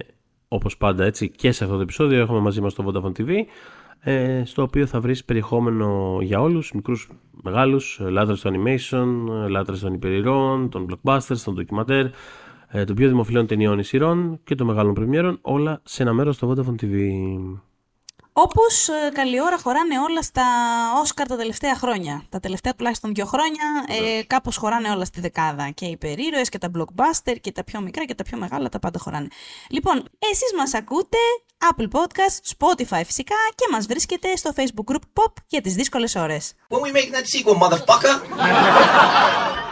όπως πάντα, έτσι, και σε αυτό το επεισόδιο έχουμε μαζί μας το Vodafone TV, ε, στο οποίο θα βρεις περιεχόμενο για όλους, μικρούς, μεγάλους, λάτρες του animation, λάτρες των υπερηρών, των blockbusters, των ντοκιματέρ, ε, των πιο δημοφιλών ταινιών ισηρών και των μεγάλων πρεμιέρων, όλα σε ένα μέρος στο Vodafone TV. Όπως ε, καλή ώρα χωράνε όλα στα Όσκαρ τα τελευταία χρόνια. Τα τελευταία τουλάχιστον δύο χρόνια ε, κάπως χωράνε όλα στη δεκάδα. Και οι περίρωε και τα blockbuster και τα πιο μικρά και τα πιο μεγάλα τα πάντα χωράνε. Λοιπόν, εσείς μας ακούτε Apple Podcast, Spotify φυσικά και μας βρίσκετε στο Facebook group Pop για τις δύσκολες ώρες. When we make that sequel, motherfucker!